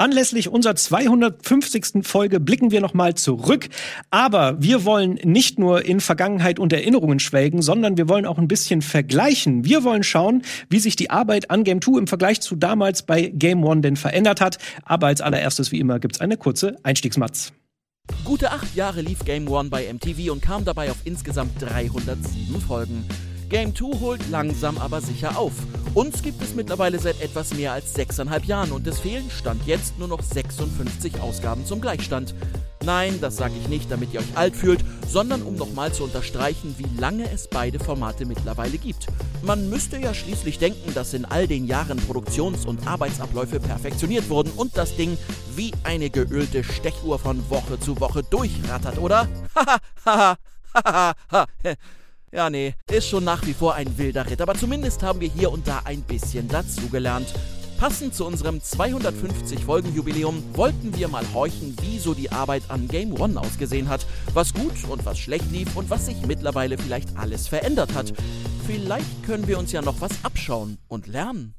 Anlässlich unserer 250. Folge blicken wir nochmal zurück. Aber wir wollen nicht nur in Vergangenheit und Erinnerungen schwelgen, sondern wir wollen auch ein bisschen vergleichen. Wir wollen schauen, wie sich die Arbeit an Game 2 im Vergleich zu damals bei Game 1 denn verändert hat. Aber als allererstes, wie immer, gibt's eine kurze Einstiegsmatz. Gute acht Jahre lief Game 1 bei MTV und kam dabei auf insgesamt 307 Folgen. Game 2 holt langsam aber sicher auf. Uns gibt es mittlerweile seit etwas mehr als sechseinhalb Jahren und es fehlen Stand jetzt nur noch 56 Ausgaben zum Gleichstand. Nein, das sage ich nicht, damit ihr euch alt fühlt, sondern um nochmal zu unterstreichen, wie lange es beide Formate mittlerweile gibt. Man müsste ja schließlich denken, dass in all den Jahren Produktions- und Arbeitsabläufe perfektioniert wurden und das Ding wie eine geölte Stechuhr von Woche zu Woche durchrattert, oder? Haha, haha, haha, haha. Ja, nee, ist schon nach wie vor ein wilder Ritt, aber zumindest haben wir hier und da ein bisschen dazugelernt. Passend zu unserem 250 Folgen Jubiläum wollten wir mal horchen, wie so die Arbeit an Game One ausgesehen hat, was gut und was schlecht lief und was sich mittlerweile vielleicht alles verändert hat. Vielleicht können wir uns ja noch was abschauen und lernen.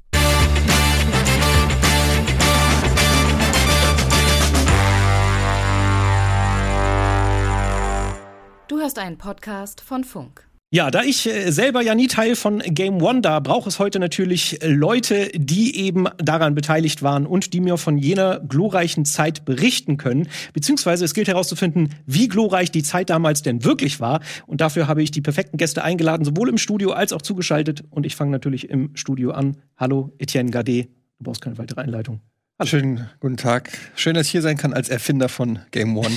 Du hörst einen Podcast von Funk. Ja, da ich äh, selber ja nie Teil von Game One da, braucht es heute natürlich Leute, die eben daran beteiligt waren und die mir von jener glorreichen Zeit berichten können. Beziehungsweise es gilt herauszufinden, wie glorreich die Zeit damals denn wirklich war. Und dafür habe ich die perfekten Gäste eingeladen, sowohl im Studio als auch zugeschaltet. Und ich fange natürlich im Studio an. Hallo, Etienne Gade. Du brauchst keine weitere Einleitung. Schönen guten Tag. Schön, dass ich hier sein kann als Erfinder von Game One.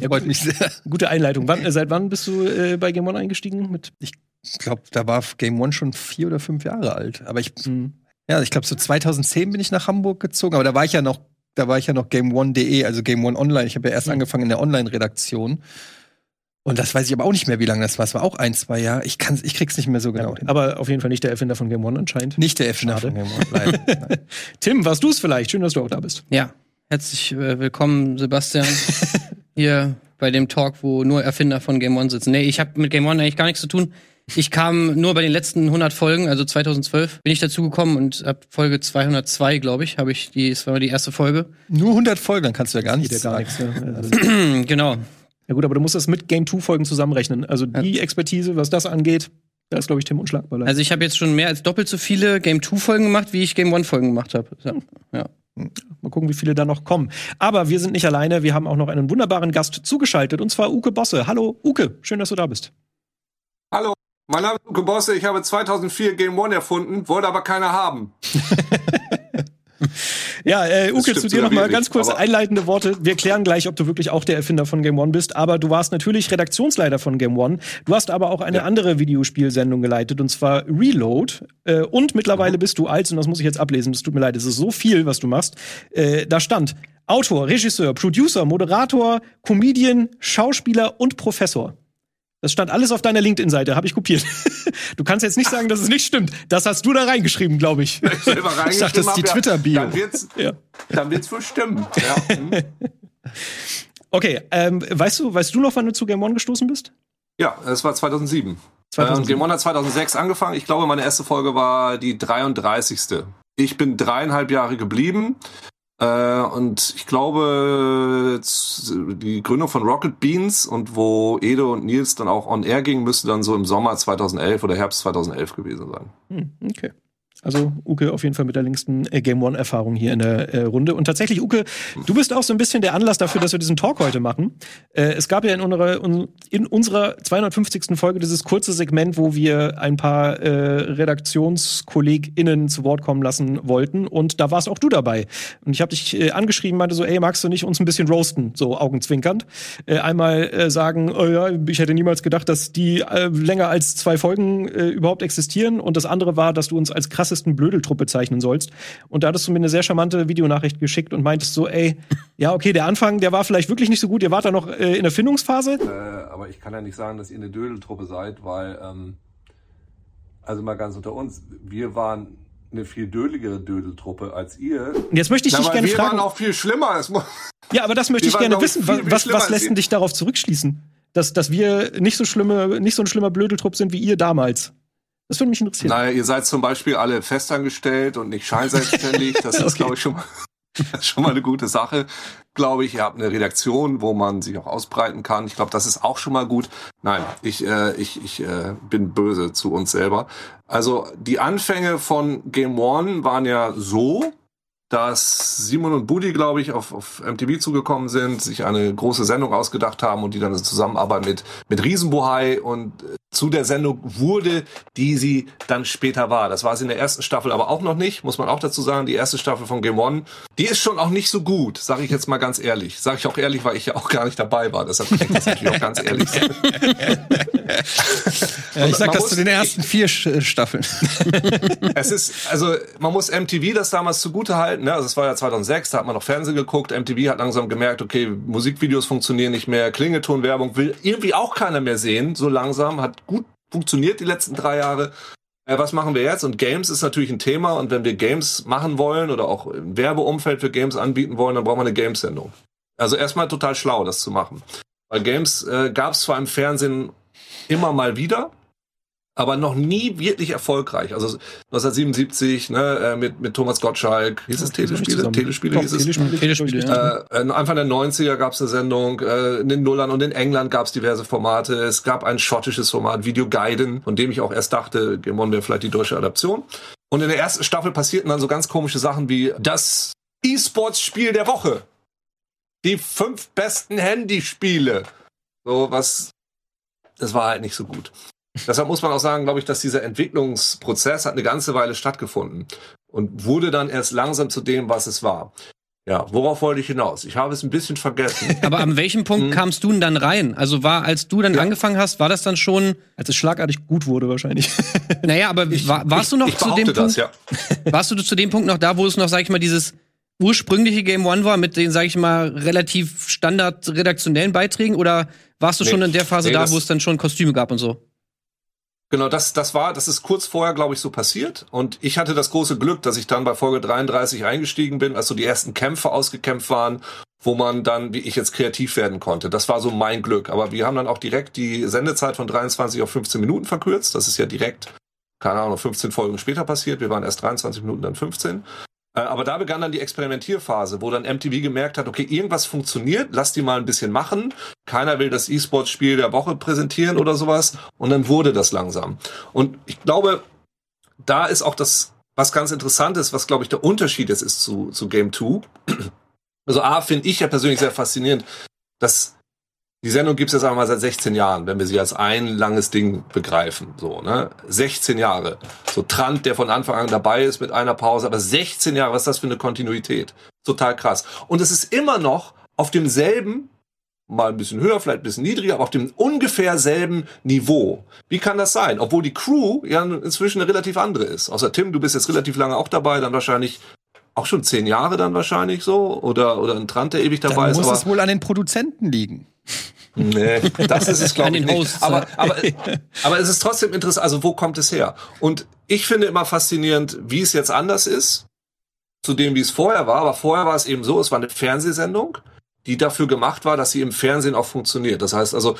ja, Freut mich sehr. Gute Einleitung. Wann, äh, seit wann bist du äh, bei Game One eingestiegen? Mit ich glaube, da war Game One schon vier oder fünf Jahre alt. Aber ich, mhm. ja, ich glaube, so 2010 bin ich nach Hamburg gezogen. Aber da war ich ja noch, da war ich ja noch Game One.de, also Game One Online. Ich habe ja erst mhm. angefangen in der Online-Redaktion. Und das weiß ich aber auch nicht mehr, wie lange das war. Es war auch ein, zwei Jahre. Ich, kann's, ich krieg's nicht mehr so genau ja, hin. Aber auf jeden Fall nicht der Erfinder von Game One anscheinend. Nicht der Erfinder Schade. von Game One, leider. Tim, warst du es vielleicht? Schön, dass du auch da bist. Ja, herzlich äh, willkommen, Sebastian. Hier bei dem Talk, wo nur Erfinder von Game One sitzen. Nee, ich habe mit Game One eigentlich gar nichts zu tun. Ich kam nur bei den letzten 100 Folgen, also 2012, bin ich dazu gekommen und ab Folge 202, glaube ich, habe ich die, das war die erste Folge. Nur 100 Folgen, dann kannst du ja gar nichts gar nichts. Ja. genau. Ja gut, aber du musst das mit Game 2 Folgen zusammenrechnen. Also die ja. Expertise, was das angeht, da ist glaube ich Tim unschlagbar. Also ich habe jetzt schon mehr als doppelt so viele Game 2 Folgen gemacht, wie ich Game 1 Folgen gemacht habe. Hm. Ja. Mal gucken, wie viele da noch kommen. Aber wir sind nicht alleine. Wir haben auch noch einen wunderbaren Gast zugeschaltet, und zwar Uke Bosse. Hallo, Uke. Schön, dass du da bist. Hallo. Mein Name ist Uke Bosse. Ich habe 2004 Game One erfunden, wollte aber keiner haben. Ja, äh, Uke, zu dir noch mal ganz kurz einleitende Worte. Wir klären gleich, ob du wirklich auch der Erfinder von Game One bist. Aber du warst natürlich Redaktionsleiter von Game One. Du hast aber auch eine ja. andere Videospielsendung geleitet, und zwar Reload. Äh, und mittlerweile mhm. bist du als, und das muss ich jetzt ablesen, das tut mir leid, es ist so viel, was du machst. Äh, da stand Autor, Regisseur, Producer, Moderator, Comedian, Schauspieler und Professor. Das stand alles auf deiner LinkedIn-Seite, habe ich kopiert. Du kannst jetzt nicht sagen, dass es nicht stimmt. Das hast du da reingeschrieben, glaube ich. Ich, selber ich dachte, das ist die Twitter-Bio. Dann wird's, ja. dann wird's wohl stimmen. Ja. Hm. Okay, ähm, weißt du, weißt du noch, wann du zu Game One gestoßen bist? Ja, es war 2007. 2007. Ähm, Game One hat 2006 angefangen. Ich glaube, meine erste Folge war die 33. Ich bin dreieinhalb Jahre geblieben. Äh, und ich glaube, die Gründung von Rocket Beans und wo Edo und Nils dann auch on air ging, müsste dann so im Sommer 2011 oder Herbst 2011 gewesen sein. Hm, okay. Also Uke auf jeden Fall mit der längsten äh, Game One Erfahrung hier in der äh, Runde. Und tatsächlich, Uke, du bist auch so ein bisschen der Anlass dafür, dass wir diesen Talk heute machen. Äh, es gab ja in unserer, in unserer 250. Folge dieses kurze Segment, wo wir ein paar äh, RedaktionskollegInnen zu Wort kommen lassen wollten. Und da warst auch du dabei. Und ich habe dich äh, angeschrieben, meinte so, ey, magst du nicht uns ein bisschen roasten? So augenzwinkernd. Äh, einmal äh, sagen, oh ja, ich hätte niemals gedacht, dass die länger als zwei Folgen überhaupt existieren. Und das andere war, dass du uns als krass krassesten Blödeltrupp bezeichnen sollst. Und da hattest du mir eine sehr charmante Videonachricht geschickt und meintest so, ey, ja, okay, der Anfang, der war vielleicht wirklich nicht so gut, ihr wart da noch äh, in der Findungsphase. Äh, aber ich kann ja nicht sagen, dass ihr eine Dödeltruppe seid, weil, ähm, also mal ganz unter uns, wir waren eine viel dödeligere Dödeltruppe als ihr. Und jetzt möchte ich dich gerne wir fragen. Wir waren auch viel schlimmer. ja, aber das möchte ich gerne wissen. Was, was lässt denn dich darauf zurückschließen? Dass, dass wir nicht so schlimme, nicht so ein schlimmer Blödeltrupp sind wie ihr damals. Das würde mich interessieren. Naja, ihr seid zum Beispiel alle festangestellt und nicht scheinselbstständig. Das okay. ist, glaube ich, schon mal. Schon mal eine gute Sache, glaube ich. Ihr habt eine Redaktion, wo man sich auch ausbreiten kann. Ich glaube, das ist auch schon mal gut. Nein, ich, äh, ich, ich äh, bin böse zu uns selber. Also die Anfänge von Game One waren ja so, dass Simon und Budi, glaube ich, auf, auf MTV zugekommen sind, sich eine große Sendung ausgedacht haben und die dann eine Zusammenarbeit mit, mit Riesenbohai und äh, zu der Sendung wurde, die sie dann später war. Das war sie in der ersten Staffel aber auch noch nicht, muss man auch dazu sagen. Die erste Staffel von Game One, die ist schon auch nicht so gut, sage ich jetzt mal ganz ehrlich. Sage ich auch ehrlich, weil ich ja auch gar nicht dabei war. Deshalb kann ich das natürlich auch ganz ehrlich sagen. ja, ich sag das zu den ersten vier Staffeln. es ist, also man muss MTV das damals zugute halten. Ne? Also es war ja 2006, da hat man noch Fernsehen geguckt. MTV hat langsam gemerkt, okay, Musikvideos funktionieren nicht mehr, Klingeltonwerbung will irgendwie auch keiner mehr sehen, so langsam, hat gut funktioniert die letzten drei Jahre. Äh, was machen wir jetzt? Und Games ist natürlich ein Thema. Und wenn wir Games machen wollen oder auch im Werbeumfeld für Games anbieten wollen, dann brauchen wir eine Games-Sendung. Also erstmal total schlau, das zu machen. Weil Games äh, gab es zwar im Fernsehen immer mal wieder, aber noch nie wirklich erfolgreich. Also 1977 ne, äh, mit, mit Thomas Gottschalk, hieß es Telespiele? Telespiele Doch, hieß es? Telespiele, Telespiele ja. äh, Anfang der 90er gab es eine Sendung, äh, in den Nullern und in England gab es diverse Formate. Es gab ein schottisches Format, Video Guiden, von dem ich auch erst dachte, Gemon wäre vielleicht die deutsche Adaption. Und in der ersten Staffel passierten dann so ganz komische Sachen wie das E-Sports-Spiel der Woche. Die fünf besten Handyspiele. So was, das war halt nicht so gut. Deshalb muss man auch sagen, glaube ich, dass dieser Entwicklungsprozess hat eine ganze Weile stattgefunden und wurde dann erst langsam zu dem, was es war. Ja, worauf wollte ich hinaus? Ich habe es ein bisschen vergessen. Aber an welchem Punkt hm. kamst du denn dann rein? Also war, als du dann ja. angefangen hast, war das dann schon, als es schlagartig gut wurde wahrscheinlich. Naja, aber ich, war, warst ich, du noch zu dem das, Punkt? Ja. Warst du zu dem Punkt noch da, wo es noch, sag ich mal, dieses ursprüngliche Game One war mit den, sag ich mal, relativ standard redaktionellen Beiträgen? Oder warst du nee, schon in der Phase nee, da, wo es dann schon Kostüme gab und so? Genau, das, das war, das ist kurz vorher, glaube ich, so passiert. Und ich hatte das große Glück, dass ich dann bei Folge 33 eingestiegen bin, als so die ersten Kämpfe ausgekämpft waren, wo man dann, wie ich jetzt kreativ werden konnte. Das war so mein Glück. Aber wir haben dann auch direkt die Sendezeit von 23 auf 15 Minuten verkürzt. Das ist ja direkt, keine Ahnung, 15 Folgen später passiert. Wir waren erst 23 Minuten, dann 15. Äh, aber da begann dann die Experimentierphase, wo dann MTV gemerkt hat, okay, irgendwas funktioniert, lass die mal ein bisschen machen. Keiner will das E-Sports-Spiel der Woche präsentieren oder sowas. Und dann wurde das langsam. Und ich glaube, da ist auch das, was ganz interessant ist, was glaube ich der Unterschied jetzt ist zu, zu Game 2. Also A, finde ich ja persönlich sehr faszinierend, dass die Sendung gibt es jetzt einmal seit 16 Jahren, wenn wir sie als ein langes Ding begreifen. So, ne? 16 Jahre. So Trant, der von Anfang an dabei ist mit einer Pause, aber 16 Jahre, was ist das für eine Kontinuität? Total krass. Und es ist immer noch auf demselben, mal ein bisschen höher, vielleicht ein bisschen niedriger, aber auf dem ungefähr selben Niveau. Wie kann das sein? Obwohl die Crew ja inzwischen eine relativ andere ist. Außer Tim, du bist jetzt relativ lange auch dabei, dann wahrscheinlich auch schon zehn Jahre dann wahrscheinlich so oder oder ein Trant, der ewig dabei dann ist. Muss es wohl an den Produzenten liegen. Nee, das ist es glaube ich nicht. Aber, aber, aber es ist trotzdem interessant. Also wo kommt es her? Und ich finde immer faszinierend, wie es jetzt anders ist zu dem, wie es vorher war. Aber vorher war es eben so: Es war eine Fernsehsendung, die dafür gemacht war, dass sie im Fernsehen auch funktioniert. Das heißt also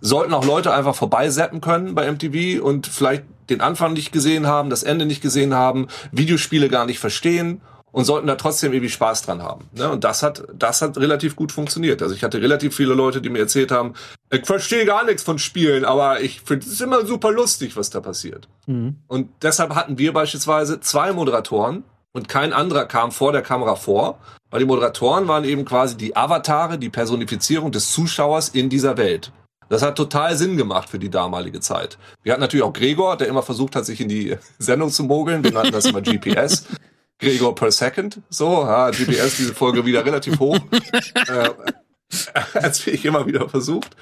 sollten auch Leute einfach vorbeiseppen können bei MTV und vielleicht den Anfang nicht gesehen haben, das Ende nicht gesehen haben, Videospiele gar nicht verstehen und sollten da trotzdem irgendwie Spaß dran haben. Ne? Und das hat, das hat relativ gut funktioniert. Also ich hatte relativ viele Leute, die mir erzählt haben, ich verstehe gar nichts von Spielen, aber ich finde es immer super lustig, was da passiert. Mhm. Und deshalb hatten wir beispielsweise zwei Moderatoren und kein anderer kam vor der Kamera vor, weil die Moderatoren waren eben quasi die Avatare, die Personifizierung des Zuschauers in dieser Welt. Das hat total Sinn gemacht für die damalige Zeit. Wir hatten natürlich auch Gregor, der immer versucht hat, sich in die Sendung zu mogeln. Wir nannten das immer GPS. Gregor per Second. So, ja, GPS diese Folge wieder relativ hoch. äh, als ich immer wieder versucht.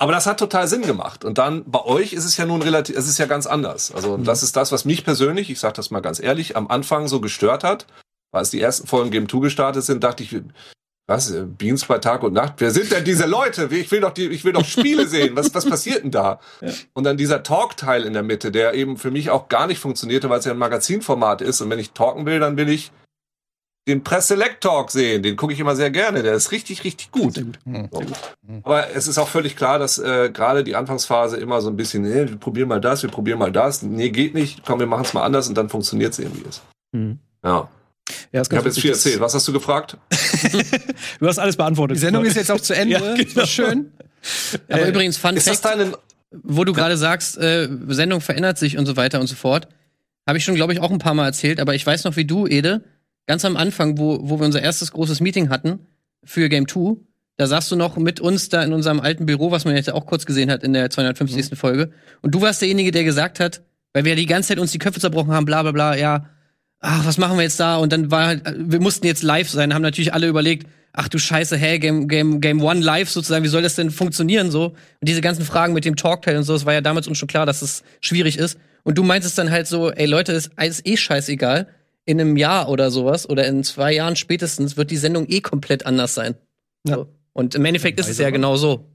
Aber das hat total Sinn gemacht. Und dann bei euch ist es ja nun relativ, es ist ja ganz anders. Also mhm. das ist das, was mich persönlich, ich sage das mal ganz ehrlich, am Anfang so gestört hat. Als die ersten Folgen Game 2 gestartet sind, dachte ich, was, Beans bei Tag und Nacht? Wer sind denn diese Leute? Ich will doch die, ich will doch Spiele sehen. Was, was passiert denn da? Ja. Und dann dieser Talk-Teil in der Mitte, der eben für mich auch gar nicht funktionierte, weil es ja ein Magazinformat ist. Und wenn ich talken will, dann will ich den Press-Select-Talk sehen. Den gucke ich immer sehr gerne. Der ist richtig, richtig gut. So. Aber es ist auch völlig klar, dass äh, gerade die Anfangsphase immer so ein bisschen, nee, wir probieren mal das, wir probieren mal das. Nee, geht nicht. Komm, wir machen es mal anders und dann funktioniert es irgendwie. Mhm. Ja. Ja, ich habe jetzt viel erzählt. Was hast du gefragt? du hast alles beantwortet. Die Sendung ist jetzt auch zu Ende. ja, genau. Schön. Aber äh, übrigens, Fun ist Fact, wo du gerade sagst, äh, Sendung verändert sich und so weiter und so fort, habe ich schon, glaube ich, auch ein paar Mal erzählt. Aber ich weiß noch, wie du, Ede, ganz am Anfang, wo, wo wir unser erstes großes Meeting hatten für Game 2, da saßt du noch mit uns da in unserem alten Büro, was man jetzt auch kurz gesehen hat in der 250. Mhm. Folge. Und du warst derjenige, der gesagt hat, weil wir ja die ganze Zeit uns die Köpfe zerbrochen haben, bla bla bla, ja, ach, was machen wir jetzt da? Und dann war halt, wir mussten jetzt live sein, haben natürlich alle überlegt, ach du Scheiße, hey, Game, Game, Game One live sozusagen, wie soll das denn funktionieren so? Und diese ganzen Fragen mit dem Talktail und so, es war ja damals uns schon klar, dass es schwierig ist. Und du meintest dann halt so, ey Leute, ist alles eh scheißegal. In einem Jahr oder sowas oder in zwei Jahren spätestens wird die Sendung eh komplett anders sein. Ja. So. Und im Endeffekt ist es ja genau so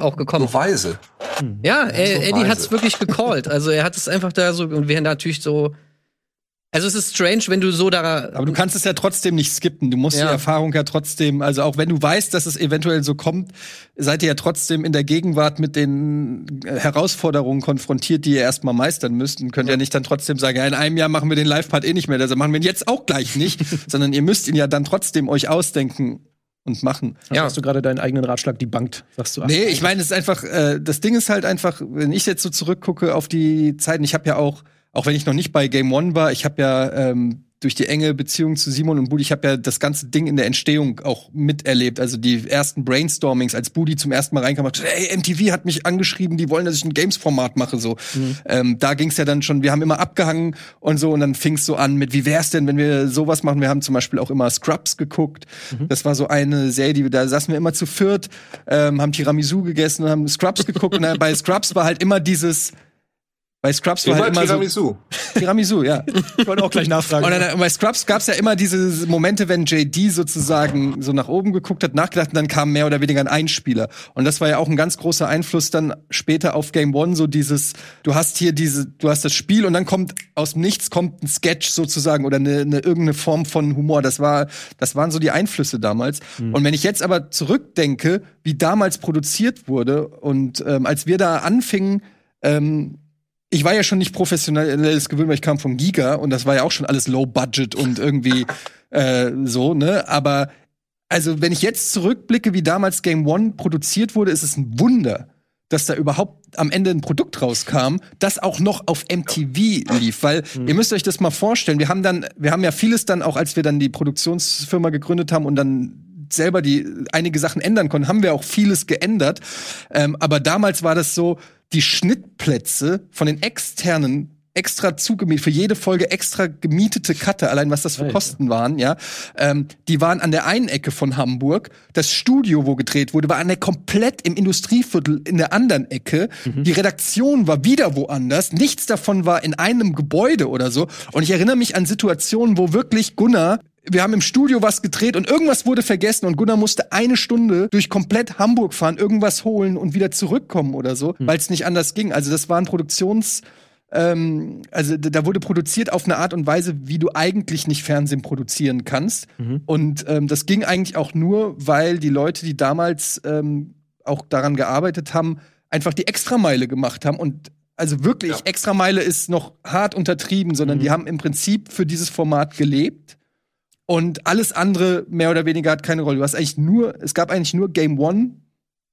auch gekommen. So weise. Hm. Ja, ja so Eddie hat es wirklich gecallt. Also er hat es einfach da so und wir haben natürlich so also es ist strange, wenn du so da. Aber du kannst es ja trotzdem nicht skippen. Du musst ja. die Erfahrung ja trotzdem, also auch wenn du weißt, dass es eventuell so kommt, seid ihr ja trotzdem in der Gegenwart mit den Herausforderungen konfrontiert, die ihr erstmal meistern müsst. Und könnt ja. ja nicht dann trotzdem sagen, ja, in einem Jahr machen wir den Live-Part eh nicht mehr, also machen wir ihn jetzt auch gleich nicht, sondern ihr müsst ihn ja dann trotzdem euch ausdenken und machen. Ja. Hast du gerade deinen eigenen Ratschlag debunked, sagst du? Ach, nee, ich meine, es ist einfach, äh, das Ding ist halt einfach, wenn ich jetzt so zurückgucke auf die Zeiten, ich habe ja auch auch wenn ich noch nicht bei Game One war, ich habe ja ähm, durch die enge Beziehung zu Simon und Budi, ich habe ja das ganze Ding in der Entstehung auch miterlebt. Also die ersten Brainstormings, als Budi zum ersten Mal reinkam, dachte, hey, MTV hat mich angeschrieben, die wollen, dass ich ein Games-Format mache. So, mhm. ähm, da ging es ja dann schon. Wir haben immer abgehangen und so, und dann fing es so an mit, wie wär's denn, wenn wir sowas machen? Wir haben zum Beispiel auch immer Scrubs geguckt. Mhm. Das war so eine Serie, die wir da saßen wir immer zu viert, ähm, haben Tiramisu gegessen und haben Scrubs geguckt. und bei Scrubs war halt immer dieses bei Scrubs war halt immer Tiramisu. so. Tiramisu, ja. Ich wollte auch gleich nachfragen. Und dann, bei Scrubs gab es ja immer diese Momente, wenn JD sozusagen so nach oben geguckt hat, nachgedacht und dann kam mehr oder weniger ein Einspieler. Und das war ja auch ein ganz großer Einfluss dann später auf Game One, so dieses, du hast hier diese, du hast das Spiel und dann kommt aus dem Nichts kommt ein Sketch sozusagen oder eine, eine irgendeine Form von Humor. Das war, das waren so die Einflüsse damals. Mhm. Und wenn ich jetzt aber zurückdenke, wie damals produziert wurde und ähm, als wir da anfingen, ähm, ich war ja schon nicht professionelles gewöhnt, weil ich kam von Giga und das war ja auch schon alles Low Budget und irgendwie äh, so, ne? Aber also, wenn ich jetzt zurückblicke, wie damals Game One produziert wurde, ist es ein Wunder, dass da überhaupt am Ende ein Produkt rauskam, das auch noch auf MTV lief, weil mhm. ihr müsst euch das mal vorstellen, wir haben dann wir haben ja vieles dann auch als wir dann die Produktionsfirma gegründet haben und dann selber die einige Sachen ändern konnten, haben wir auch vieles geändert, ähm, aber damals war das so, die Schnittplätze von den externen extra zugemietet, für jede Folge extra gemietete Cutter, allein was das für Kosten waren, ja. Ähm, die waren an der einen Ecke von Hamburg. Das Studio, wo gedreht wurde, war an der komplett im Industrieviertel in der anderen Ecke. Mhm. Die Redaktion war wieder woanders. Nichts davon war in einem Gebäude oder so. Und ich erinnere mich an Situationen, wo wirklich Gunnar wir haben im Studio was gedreht und irgendwas wurde vergessen und Gunnar musste eine Stunde durch komplett Hamburg fahren, irgendwas holen und wieder zurückkommen oder so, hm. weil es nicht anders ging. Also das war ein Produktions ähm, also da wurde produziert auf eine Art und Weise, wie du eigentlich nicht Fernsehen produzieren kannst. Mhm. Und ähm, das ging eigentlich auch nur, weil die Leute, die damals ähm, auch daran gearbeitet haben, einfach die Extrameile gemacht haben und also wirklich, ja. Extrameile ist noch hart untertrieben, sondern mhm. die haben im Prinzip für dieses Format gelebt und alles andere mehr oder weniger hat keine Rolle. Du hast eigentlich nur, es gab eigentlich nur Game One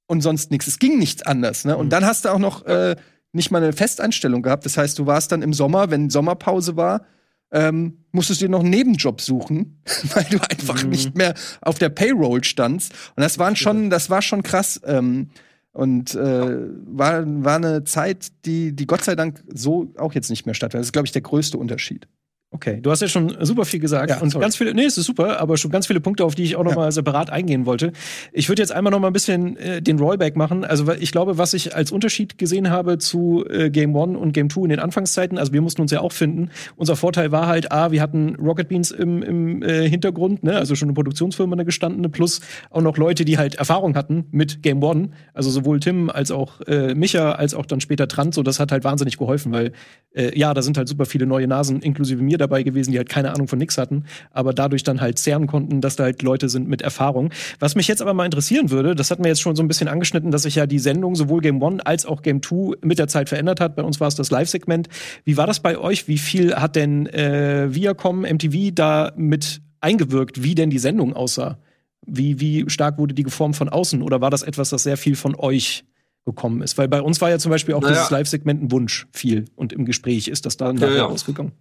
und sonst nichts. Es ging nichts anders. Ne? Und mhm. dann hast du auch noch äh, nicht mal eine Festeinstellung gehabt. Das heißt, du warst dann im Sommer, wenn Sommerpause war, ähm, musstest du dir noch einen Nebenjob suchen, weil du einfach mhm. nicht mehr auf der Payroll standst. Und das waren schon, das war schon krass. Ähm, und äh, war, war eine Zeit, die, die Gott sei Dank so auch jetzt nicht mehr stattfindet. Das ist, glaube ich, der größte Unterschied. Okay, du hast ja schon super viel gesagt ja, und sorry. ganz viele, nee, es ist super, aber schon ganz viele Punkte, auf die ich auch noch ja. mal separat eingehen wollte. Ich würde jetzt einmal noch mal ein bisschen äh, den Rollback machen. Also ich glaube, was ich als Unterschied gesehen habe zu äh, Game One und Game Two in den Anfangszeiten, also wir mussten uns ja auch finden. Unser Vorteil war halt, a, wir hatten Rocket Beans im, im äh, Hintergrund, ne, also schon eine Produktionsfirma, eine gestandene, plus auch noch Leute, die halt Erfahrung hatten mit Game One. Also sowohl Tim als auch äh, Micha, als auch dann später Trant. So, das hat halt wahnsinnig geholfen, weil äh, ja, da sind halt super viele neue Nasen, inklusive mir dabei gewesen, die halt keine Ahnung von nix hatten, aber dadurch dann halt zehren konnten, dass da halt Leute sind mit Erfahrung. Was mich jetzt aber mal interessieren würde, das hatten wir jetzt schon so ein bisschen angeschnitten, dass sich ja die Sendung sowohl Game One als auch Game Two mit der Zeit verändert hat. Bei uns war es das Live-Segment. Wie war das bei euch? Wie viel hat denn äh, Viacom, MTV da mit eingewirkt, wie denn die Sendung aussah? Wie, wie stark wurde die geformt von außen? Oder war das etwas, das sehr viel von euch gekommen ist? Weil bei uns war ja zum Beispiel auch naja. dieses Live-Segment ein Wunsch viel und im Gespräch ist das dann ja, nachher ja. ausgegangen.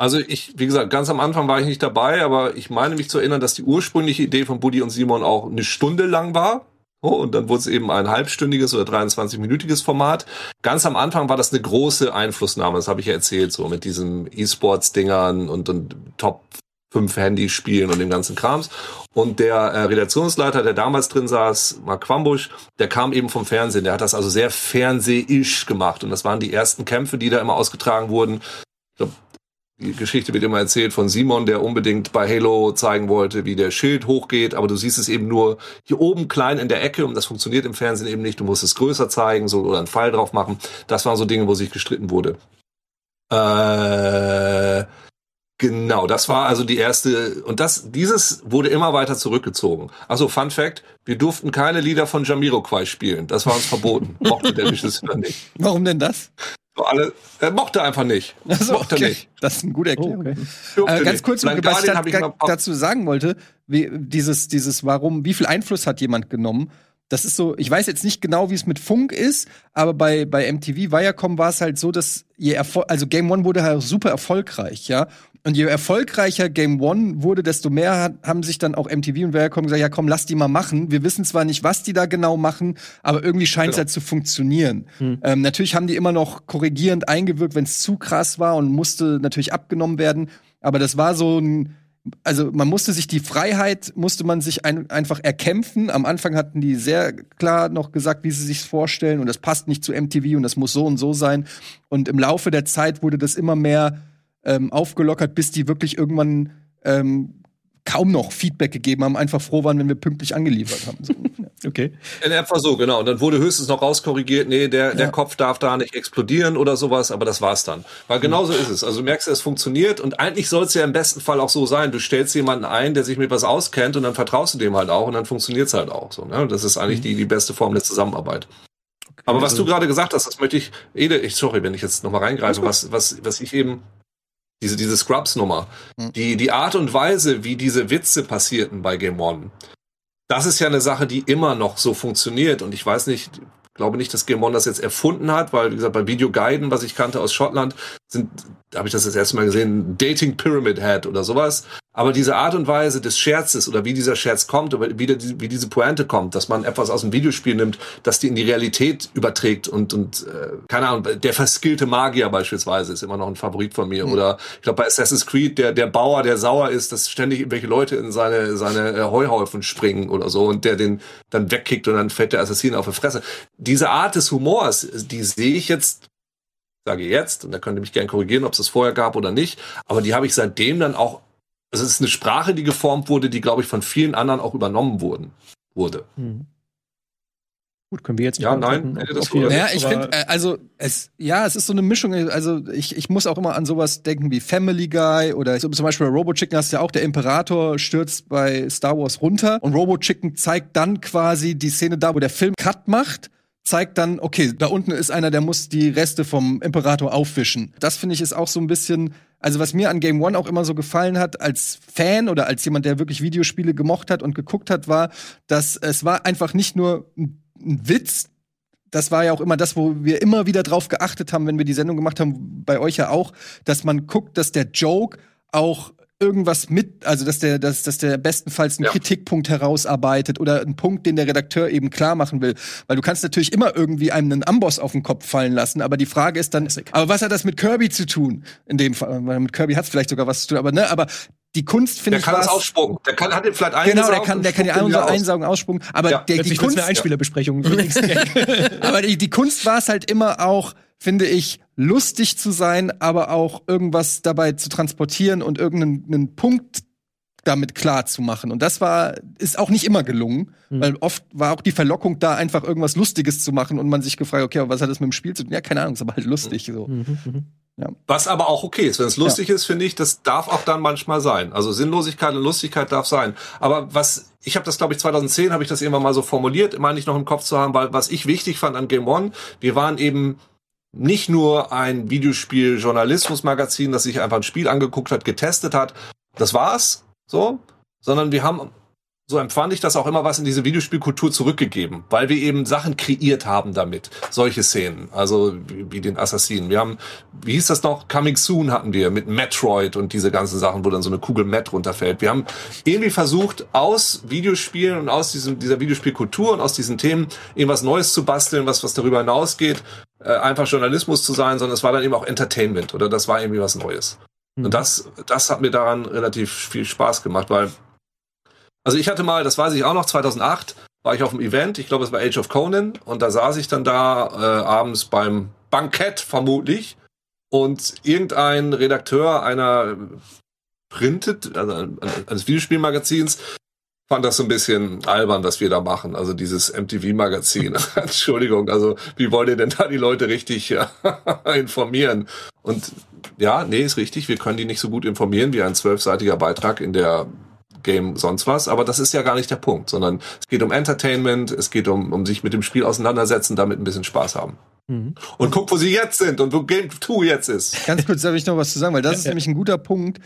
Also ich, wie gesagt, ganz am Anfang war ich nicht dabei, aber ich meine mich zu erinnern, dass die ursprüngliche Idee von Buddy und Simon auch eine Stunde lang war. Oh, und dann wurde es eben ein halbstündiges oder 23-minütiges Format. Ganz am Anfang war das eine große Einflussnahme, das habe ich ja erzählt, so mit diesen E-Sports-Dingern und, und Top fünf Handyspielen und dem ganzen Krams. Und der äh, Redaktionsleiter, der damals drin saß, Mark Quambusch, der kam eben vom Fernsehen. Der hat das also sehr fernseh-isch gemacht. Und das waren die ersten Kämpfe, die da immer ausgetragen wurden. Glaub, die Geschichte wird immer erzählt von Simon, der unbedingt bei Halo zeigen wollte, wie der Schild hochgeht, aber du siehst es eben nur hier oben klein in der Ecke und das funktioniert im Fernsehen eben nicht. Du musst es größer zeigen so, oder einen Pfeil drauf machen. Das waren so Dinge, wo sich gestritten wurde. Äh, genau, das war also die erste und das dieses wurde immer weiter zurückgezogen. Also Fun Fact, wir durften keine Lieder von Jamiroquai spielen. Das war uns verboten. Mochte der Regisseur nicht. Warum denn das? Alle, er mochte einfach nicht. Also, mochte okay. nicht. Das ist eine gute Erklärung. Oh, okay. äh, ganz kurz, was ich, da, ich dazu sagen wollte, wie, dieses, dieses, warum, wie viel Einfluss hat jemand genommen? Das ist so, ich weiß jetzt nicht genau, wie es mit Funk ist, aber bei, bei MTV Viacom war es halt so, dass je Erfol also Game One wurde halt super erfolgreich, ja. Und je erfolgreicher Game One wurde, desto mehr hat, haben sich dann auch MTV und Viacom gesagt, ja komm, lass die mal machen. Wir wissen zwar nicht, was die da genau machen, aber irgendwie scheint es genau. halt zu funktionieren. Hm. Ähm, natürlich haben die immer noch korrigierend eingewirkt, wenn es zu krass war und musste natürlich abgenommen werden. Aber das war so ein also man musste sich die Freiheit, musste man sich ein, einfach erkämpfen. Am Anfang hatten die sehr klar noch gesagt, wie sie sich vorstellen und das passt nicht zu MTV und das muss so und so sein. Und im Laufe der Zeit wurde das immer mehr ähm, aufgelockert, bis die wirklich irgendwann ähm, kaum noch Feedback gegeben haben, einfach froh waren, wenn wir pünktlich angeliefert haben. So. okay. In etwa so, genau. Und dann wurde höchstens noch rauskorrigiert, nee, der, ja. der Kopf darf da nicht explodieren oder sowas, aber das war's dann. Weil genau so ist es. Also du merkst, es funktioniert und eigentlich soll es ja im besten Fall auch so sein. Du stellst jemanden ein, der sich mit was auskennt und dann vertraust du dem halt auch und dann funktioniert's halt auch so. Ne? Das ist eigentlich mhm. die, die beste Form der Zusammenarbeit. Okay, aber was also du gerade gesagt hast, das möchte ich, Ede, ich, sorry, wenn ich jetzt nochmal reingreife, was, was, was ich eben diese, diese Scrubs-Nummer. Mhm. Die, die Art und Weise, wie diese Witze passierten bei Game One, das ist ja eine Sache, die immer noch so funktioniert. Und ich weiß nicht, glaube nicht, dass Game One das jetzt erfunden hat, weil, wie gesagt, bei Video Guiden, was ich kannte aus Schottland, sind, da habe ich das das erste Mal gesehen, Dating Pyramid Head oder sowas. Aber diese Art und Weise des Scherzes oder wie dieser Scherz kommt, oder wie, wie diese Pointe kommt, dass man etwas aus dem Videospiel nimmt, dass die in die Realität überträgt und, und äh, keine Ahnung, der verskillte Magier beispielsweise ist immer noch ein Favorit von mir. Mhm. Oder ich glaube bei Assassin's Creed, der, der Bauer, der sauer ist, dass ständig irgendwelche Leute in seine, seine äh, Heuhaufen springen oder so und der den dann wegkickt und dann fällt der Assassin auf die Fresse. Diese Art des Humors, die sehe ich jetzt sage jetzt, und da könnt ihr mich gerne korrigieren, ob es das vorher gab oder nicht, aber die habe ich seitdem dann auch also es ist eine Sprache, die geformt wurde, die, glaube ich, von vielen anderen auch übernommen wurden, wurde. Mhm. Gut, können wir jetzt Ja, nein, hätte das okay, Ja, ich finde, äh, also es, ja, es ist so eine Mischung. Also ich, ich muss auch immer an sowas denken wie Family Guy oder so, zum Beispiel bei Robo Chicken hast du ja auch, der Imperator stürzt bei Star Wars runter und Robo Chicken zeigt dann quasi die Szene da, wo der Film Cut macht zeigt dann, okay, da unten ist einer, der muss die Reste vom Imperator aufwischen. Das finde ich ist auch so ein bisschen also was mir an Game One auch immer so gefallen hat als Fan oder als jemand, der wirklich Videospiele gemocht hat und geguckt hat, war, dass es war einfach nicht nur ein, Witz, das war ja auch immer das, wo wir immer wieder drauf geachtet haben, wenn wir die Sendung gemacht haben, bei euch ja auch, dass man guckt, dass der Joke auch irgendwas mit, also dass der, dass, dass der bestenfalls einen ja. Kritikpunkt herausarbeitet oder einen Punkt, den der Redakteur eben klar machen will. Weil du kannst natürlich immer irgendwie einem einen Amboss auf den Kopf fallen lassen, aber die Frage ist dann, aber was hat das mit Kirby zu tun? In dem Fall, weil mit Kirby hat es vielleicht sogar was zu tun, aber ne, aber die Kunst finde ich. Der kann es ausspucken. Der kann, hat den vielleicht einsaugen. Genau, der kann, der kann die einsaugen, ausspucken. Aber ja. der, die Kunst. eine Einspielerbesprechung. aber die, die Kunst war es halt immer auch, finde ich, lustig zu sein, aber auch irgendwas dabei zu transportieren und irgendeinen Punkt damit klar zu machen. Und das war, ist auch nicht immer gelungen, mhm. weil oft war auch die Verlockung da, einfach irgendwas Lustiges zu machen und man sich gefragt, okay, aber was hat das mit dem Spiel zu tun? Ja, keine Ahnung, ist aber halt lustig, so. Mhm. Ja. Was aber auch okay ist. Wenn es lustig ja. ist, finde ich, das darf auch dann manchmal sein. Also Sinnlosigkeit und Lustigkeit darf sein. Aber was, ich habe das, glaube ich, 2010 habe ich das irgendwann mal so formuliert, meine ich noch im Kopf zu haben, weil was ich wichtig fand an Game One, wir waren eben nicht nur ein Videospiel-Journalismus-Magazin, das sich einfach ein Spiel angeguckt hat, getestet hat das war's, so, sondern wir haben so empfand ich das auch immer was in diese Videospielkultur zurückgegeben, weil wir eben Sachen kreiert haben damit. Solche Szenen, also wie, wie, den Assassinen. Wir haben, wie hieß das noch? Coming Soon hatten wir mit Metroid und diese ganzen Sachen, wo dann so eine Kugel Met runterfällt. Wir haben irgendwie versucht, aus Videospielen und aus diesem, dieser Videospielkultur und aus diesen Themen irgendwas Neues zu basteln, was, was darüber hinausgeht, äh, einfach Journalismus zu sein, sondern es war dann eben auch Entertainment oder das war irgendwie was Neues. Mhm. Und das, das hat mir daran relativ viel Spaß gemacht, weil also ich hatte mal, das weiß ich auch noch, 2008 war ich auf einem Event, ich glaube es war Age of Conan und da saß ich dann da äh, abends beim Bankett vermutlich und irgendein Redakteur einer Printed, also eines Videospielmagazins, fand das so ein bisschen albern, was wir da machen. Also dieses MTV-Magazin. Entschuldigung, also wie wollt ihr denn da die Leute richtig informieren? Und ja, nee, ist richtig, wir können die nicht so gut informieren wie ein zwölfseitiger Beitrag in der Game sonst was, aber das ist ja gar nicht der Punkt, sondern es geht um Entertainment, es geht um, um sich mit dem Spiel auseinandersetzen, damit ein bisschen Spaß haben. Mhm. Und guck, wo sie jetzt sind und wo Game 2 jetzt ist. Ganz kurz darf ich noch was zu sagen, weil das ist nämlich ein guter Punkt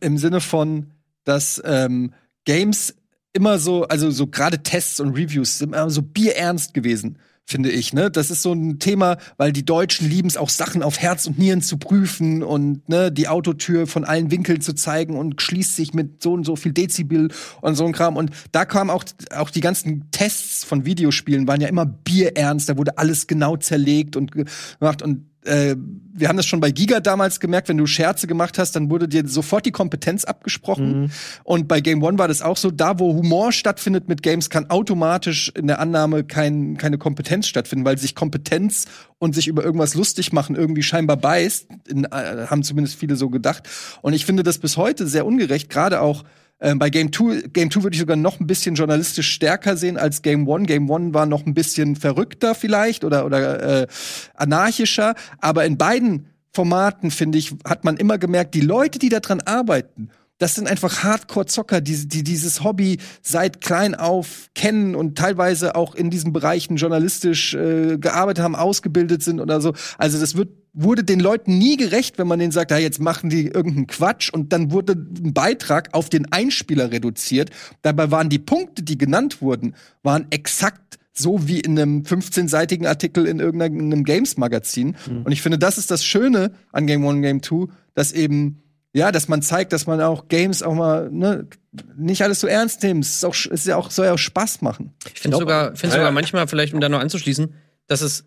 im Sinne von, dass ähm, Games immer so, also so gerade Tests und Reviews sind immer so bierernst gewesen finde ich. Ne? Das ist so ein Thema, weil die Deutschen lieben es auch Sachen auf Herz und Nieren zu prüfen und ne, die Autotür von allen Winkeln zu zeigen und schließt sich mit so und so viel Dezibel und so ein Kram. Und da kamen auch, auch die ganzen Tests von Videospielen, waren ja immer bierernst, da wurde alles genau zerlegt und gemacht und äh, wir haben das schon bei Giga damals gemerkt, wenn du Scherze gemacht hast, dann wurde dir sofort die Kompetenz abgesprochen. Mhm. Und bei Game One war das auch so, da wo Humor stattfindet mit Games, kann automatisch in der Annahme kein, keine Kompetenz stattfinden, weil sich Kompetenz und sich über irgendwas lustig machen irgendwie scheinbar beißt, in, äh, haben zumindest viele so gedacht. Und ich finde das bis heute sehr ungerecht, gerade auch ähm, bei Game 2, Game 2 würde ich sogar noch ein bisschen journalistisch stärker sehen als Game 1. Game 1 war noch ein bisschen verrückter vielleicht oder, oder äh, anarchischer. Aber in beiden Formaten, finde ich, hat man immer gemerkt, die Leute, die daran arbeiten, das sind einfach Hardcore-Zocker, die, die dieses Hobby seit klein auf kennen und teilweise auch in diesen Bereichen journalistisch äh, gearbeitet haben, ausgebildet sind oder so. Also das wird wurde den Leuten nie gerecht, wenn man denen sagt, ja, jetzt machen die irgendeinen Quatsch und dann wurde ein Beitrag auf den Einspieler reduziert. Dabei waren die Punkte, die genannt wurden, waren exakt so wie in einem 15-seitigen Artikel in irgendeinem Games-Magazin. Mhm. Und ich finde, das ist das Schöne an Game One, Game Two, dass eben ja, dass man zeigt, dass man auch Games auch mal ne, nicht alles so ernst nimmt. Es ist, auch, es ist ja auch, soll ja auch Spaß machen. Ich finde sogar, finde ja, sogar manchmal, vielleicht um da noch anzuschließen, dass es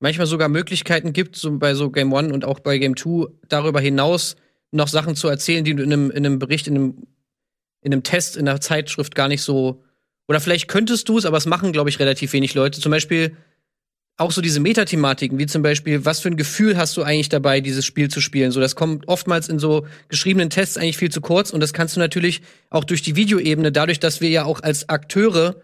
manchmal sogar Möglichkeiten gibt, so bei so Game One und auch bei Game Two darüber hinaus noch Sachen zu erzählen, die du in einem, in einem Bericht, in einem, in einem Test, in einer Zeitschrift gar nicht so. Oder vielleicht könntest du es, aber es machen, glaube ich, relativ wenig Leute. Zum Beispiel auch so diese Metathematiken, wie zum Beispiel, was für ein Gefühl hast du eigentlich dabei, dieses Spiel zu spielen? So, das kommt oftmals in so geschriebenen Tests eigentlich viel zu kurz und das kannst du natürlich auch durch die Videoebene, dadurch, dass wir ja auch als Akteure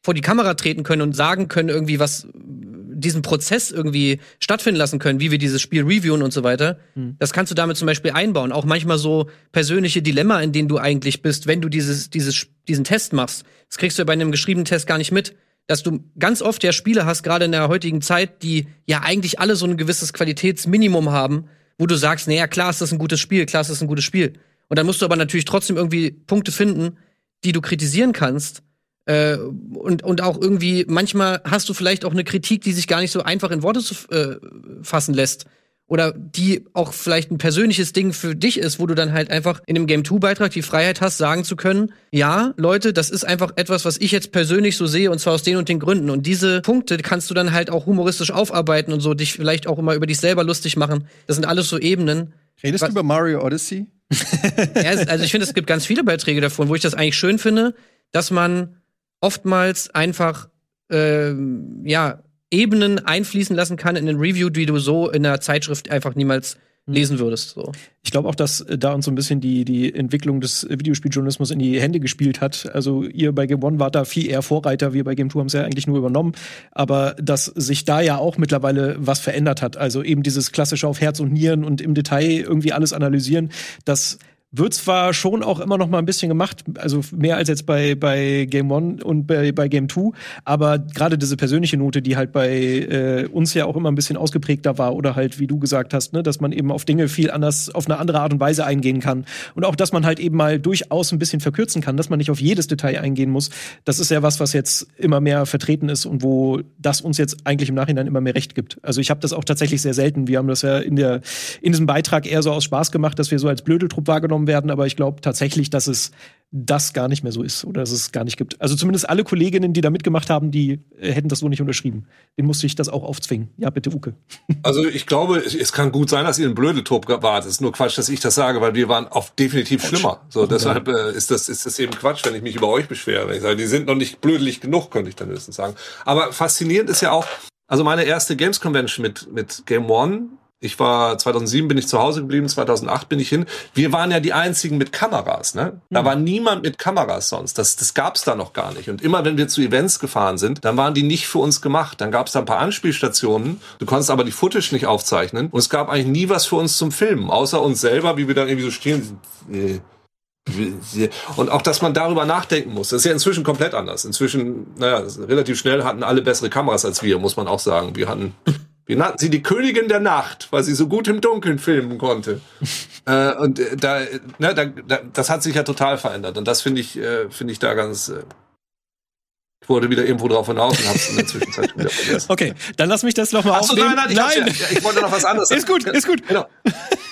vor die Kamera treten können und sagen können, irgendwie, was diesen Prozess irgendwie stattfinden lassen können, wie wir dieses Spiel reviewen und so weiter. Mhm. Das kannst du damit zum Beispiel einbauen. Auch manchmal so persönliche Dilemma, in denen du eigentlich bist, wenn du dieses, dieses, diesen Test machst. Das kriegst du ja bei einem geschriebenen Test gar nicht mit dass du ganz oft ja Spiele hast, gerade in der heutigen Zeit, die ja eigentlich alle so ein gewisses Qualitätsminimum haben, wo du sagst, naja, klar ist das ein gutes Spiel, klar ist das ein gutes Spiel. Und dann musst du aber natürlich trotzdem irgendwie Punkte finden, die du kritisieren kannst. Äh, und, und auch irgendwie, manchmal hast du vielleicht auch eine Kritik, die sich gar nicht so einfach in Worte zu, äh, fassen lässt oder die auch vielleicht ein persönliches Ding für dich ist, wo du dann halt einfach in dem Game 2 Beitrag die Freiheit hast, sagen zu können, ja, Leute, das ist einfach etwas, was ich jetzt persönlich so sehe und zwar aus den und den Gründen und diese Punkte kannst du dann halt auch humoristisch aufarbeiten und so dich vielleicht auch immer über dich selber lustig machen. Das sind alles so Ebenen. Redest du über Mario Odyssey? ja, also ich finde, es gibt ganz viele Beiträge davon, wo ich das eigentlich schön finde, dass man oftmals einfach äh, ja Ebenen einfließen lassen kann in ein Review, die du so in der Zeitschrift einfach niemals hm. lesen würdest. So. Ich glaube auch, dass äh, da uns so ein bisschen die, die Entwicklung des Videospieljournalismus in die Hände gespielt hat. Also ihr bei Game One wart da viel eher Vorreiter, wir bei Game Two haben es ja eigentlich nur übernommen. Aber dass sich da ja auch mittlerweile was verändert hat. Also eben dieses klassische auf Herz und Nieren und im Detail irgendwie alles analysieren, das wird zwar schon auch immer noch mal ein bisschen gemacht, also mehr als jetzt bei, bei Game One und bei, bei Game Two, aber gerade diese persönliche Note, die halt bei äh, uns ja auch immer ein bisschen ausgeprägter war oder halt, wie du gesagt hast, ne, dass man eben auf Dinge viel anders, auf eine andere Art und Weise eingehen kann und auch, dass man halt eben mal durchaus ein bisschen verkürzen kann, dass man nicht auf jedes Detail eingehen muss. Das ist ja was, was jetzt immer mehr vertreten ist und wo das uns jetzt eigentlich im Nachhinein immer mehr Recht gibt. Also ich habe das auch tatsächlich sehr selten. Wir haben das ja in der in diesem Beitrag eher so aus Spaß gemacht, dass wir so als Blödeltrupp wahrgenommen werden, aber ich glaube tatsächlich, dass es das gar nicht mehr so ist oder dass es gar nicht gibt. Also zumindest alle Kolleginnen, die da mitgemacht haben, die äh, hätten das wohl nicht unterschrieben. Den musste ich das auch aufzwingen. Ja, bitte, Uke. Also ich glaube, es kann gut sein, dass ihr ein Blödeltrupp wart. Es ist nur Quatsch, dass ich das sage, weil wir waren auf definitiv Quatsch. schlimmer. So, deshalb äh, ist das ist das eben Quatsch, wenn ich mich über euch beschwere. Wenn ich sage, die sind noch nicht blödelig genug, könnte ich dann höchstens sagen. Aber faszinierend ist ja auch, also meine erste Games Convention mit mit Game One ich war 2007 bin ich zu Hause geblieben, 2008 bin ich hin. Wir waren ja die einzigen mit Kameras, ne? Da mhm. war niemand mit Kameras sonst. Das das gab's da noch gar nicht. Und immer wenn wir zu Events gefahren sind, dann waren die nicht für uns gemacht. Dann gab's da ein paar Anspielstationen. Du konntest aber die Footage nicht aufzeichnen und es gab eigentlich nie was für uns zum Filmen, außer uns selber, wie wir dann irgendwie so stehen. Und auch, dass man darüber nachdenken muss. Das ist ja inzwischen komplett anders. Inzwischen, naja, relativ schnell hatten alle bessere Kameras als wir, muss man auch sagen. Wir hatten wir nannten sie die Königin der Nacht, weil sie so gut im Dunkeln filmen konnte. äh, und äh, da, ne, da, da, das hat sich ja total verändert. Und das finde ich, äh, finde ich da ganz. Äh, ich wurde wieder irgendwo drauf hinaus und hab's in der Zwischenzeit wieder vergessen. Okay, dann lass mich das nochmal aufnehmen. Nein, nein, ich, nein. Ja, ich wollte noch was anderes sagen. Ist gut, ist gut. Genau.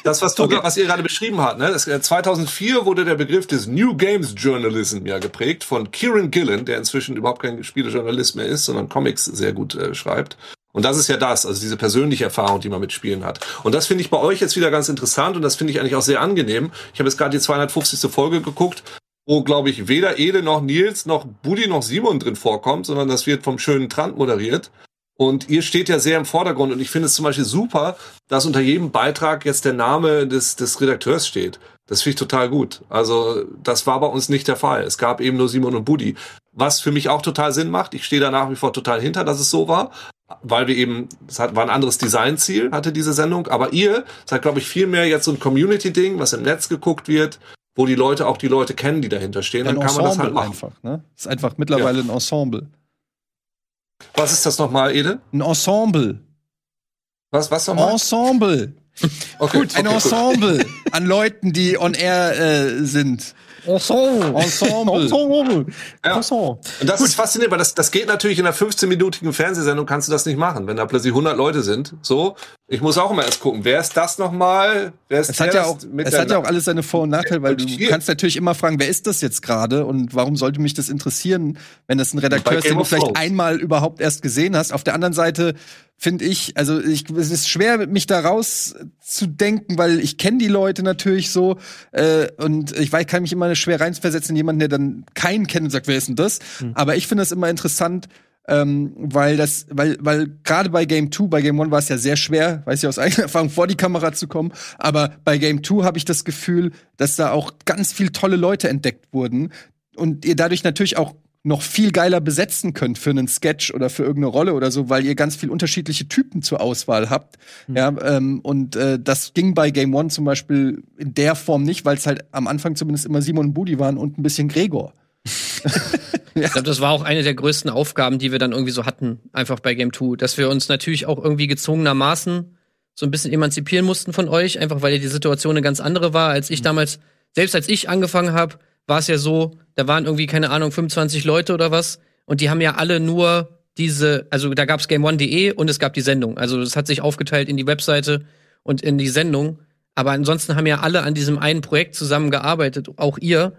Das, was, du, okay. was ihr gerade beschrieben habt, ne? Das, 2004 äh, wurde der Begriff des New Games Journalism ja geprägt von Kieran Gillen, der inzwischen überhaupt kein Spielejournalist mehr ist, sondern Comics sehr gut äh, schreibt. Und das ist ja das, also diese persönliche Erfahrung, die man mit Spielen hat. Und das finde ich bei euch jetzt wieder ganz interessant und das finde ich eigentlich auch sehr angenehm. Ich habe jetzt gerade die 250. Folge geguckt, wo, glaube ich, weder Ede noch Nils noch Budi noch Simon drin vorkommt, sondern das wird vom schönen Trant moderiert. Und ihr steht ja sehr im Vordergrund und ich finde es zum Beispiel super, dass unter jedem Beitrag jetzt der Name des, des Redakteurs steht. Das finde ich total gut. Also das war bei uns nicht der Fall. Es gab eben nur Simon und Budi. Was für mich auch total Sinn macht. Ich stehe da nach wie vor total hinter, dass es so war weil wir eben, es war ein anderes Designziel, hatte diese Sendung, aber ihr seid, glaube ich, viel mehr jetzt so ein Community-Ding, was im Netz geguckt wird, wo die Leute auch die Leute kennen, die dahinter stehen, dann kann Ensemble man das halt machen. einfach, ne? ist einfach mittlerweile ja. ein Ensemble. Was ist das nochmal, Ede? Ein Ensemble. Was, was nochmal? Ensemble. Okay, Gut, ein okay, Ensemble gut. an Leuten, die on air äh, sind. Ensemble. Ensemble. Ensemble. Ja. Ensemble. Und das Gut. ist faszinierend, weil das, das geht natürlich in einer 15-minütigen Fernsehsendung kannst du das nicht machen, wenn da plötzlich 100 Leute sind. So, ich muss auch immer erst gucken, wer ist das nochmal? Wer ist es hat ja auch, es hat ja auch alles seine Vor- und Nachteile, weil du kannst natürlich immer fragen, wer ist das jetzt gerade und warum sollte mich das interessieren, wenn das ein Redakteur ist, den du vielleicht einmal überhaupt erst gesehen hast. Auf der anderen Seite finde ich, also ich, es ist schwer, mich da rauszudenken, weil ich kenne die Leute natürlich so äh, und ich weiß, kann mich immer schwer reinversetzen in jemanden, der dann keinen kennt und sagt, wer ist denn das? Mhm. Aber ich finde das immer interessant, ähm, weil das, weil, weil gerade bei Game 2, bei Game 1 war es ja sehr schwer, weiß ich aus eigener Erfahrung, vor die Kamera zu kommen. Aber bei Game 2 habe ich das Gefühl, dass da auch ganz viel tolle Leute entdeckt wurden und ihr dadurch natürlich auch noch viel geiler besetzen könnt für einen Sketch oder für irgendeine Rolle oder so, weil ihr ganz viel unterschiedliche Typen zur Auswahl habt. Mhm. Ja, ähm, und äh, das ging bei Game One zum Beispiel in der Form nicht, weil es halt am Anfang zumindest immer Simon und Budi waren und ein bisschen Gregor. Ich glaube, das war auch eine der größten Aufgaben, die wir dann irgendwie so hatten, einfach bei Game 2, dass wir uns natürlich auch irgendwie gezwungenermaßen so ein bisschen emanzipieren mussten von euch, einfach weil die Situation eine ganz andere war, als ich mhm. damals, selbst als ich angefangen habe, war es ja so, da waren irgendwie, keine Ahnung, 25 Leute oder was. Und die haben ja alle nur diese, also da gab's GameOne.de und es gab die Sendung. Also das hat sich aufgeteilt in die Webseite und in die Sendung. Aber ansonsten haben ja alle an diesem einen Projekt zusammengearbeitet, auch ihr.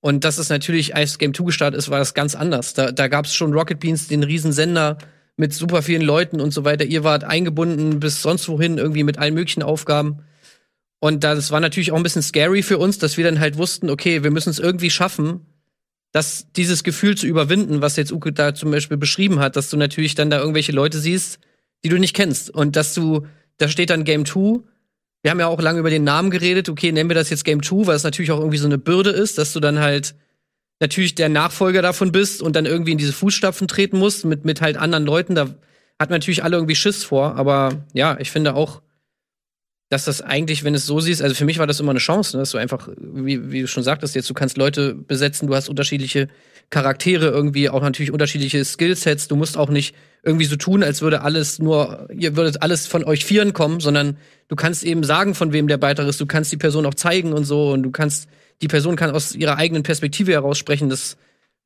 Und das ist natürlich, als Game 2 gestartet ist, war das ganz anders. Da, da gab es schon Rocket Beans, den Riesensender mit super vielen Leuten und so weiter. Ihr wart eingebunden bis sonst wohin, irgendwie mit allen möglichen Aufgaben. Und das war natürlich auch ein bisschen scary für uns, dass wir dann halt wussten, okay, wir müssen es irgendwie schaffen, dass dieses Gefühl zu überwinden, was jetzt Uke da zum Beispiel beschrieben hat, dass du natürlich dann da irgendwelche Leute siehst, die du nicht kennst. Und dass du, da steht dann Game 2. Wir haben ja auch lange über den Namen geredet. Okay, nennen wir das jetzt Game 2, weil es natürlich auch irgendwie so eine Bürde ist, dass du dann halt natürlich der Nachfolger davon bist und dann irgendwie in diese Fußstapfen treten musst mit, mit halt anderen Leuten. Da hat man natürlich alle irgendwie Schiss vor. Aber ja, ich finde auch, dass das eigentlich, wenn es so siehst, also für mich war das immer eine Chance, ne? dass du einfach, wie, wie du schon sagtest, jetzt du kannst Leute besetzen, du hast unterschiedliche Charaktere irgendwie, auch natürlich unterschiedliche Skillsets. Du musst auch nicht irgendwie so tun, als würde alles nur, ihr würdet alles von euch Vieren kommen, sondern du kannst eben sagen, von wem der Beitrag ist. Du kannst die Person auch zeigen und so und du kannst, die Person kann aus ihrer eigenen Perspektive heraus sprechen. Das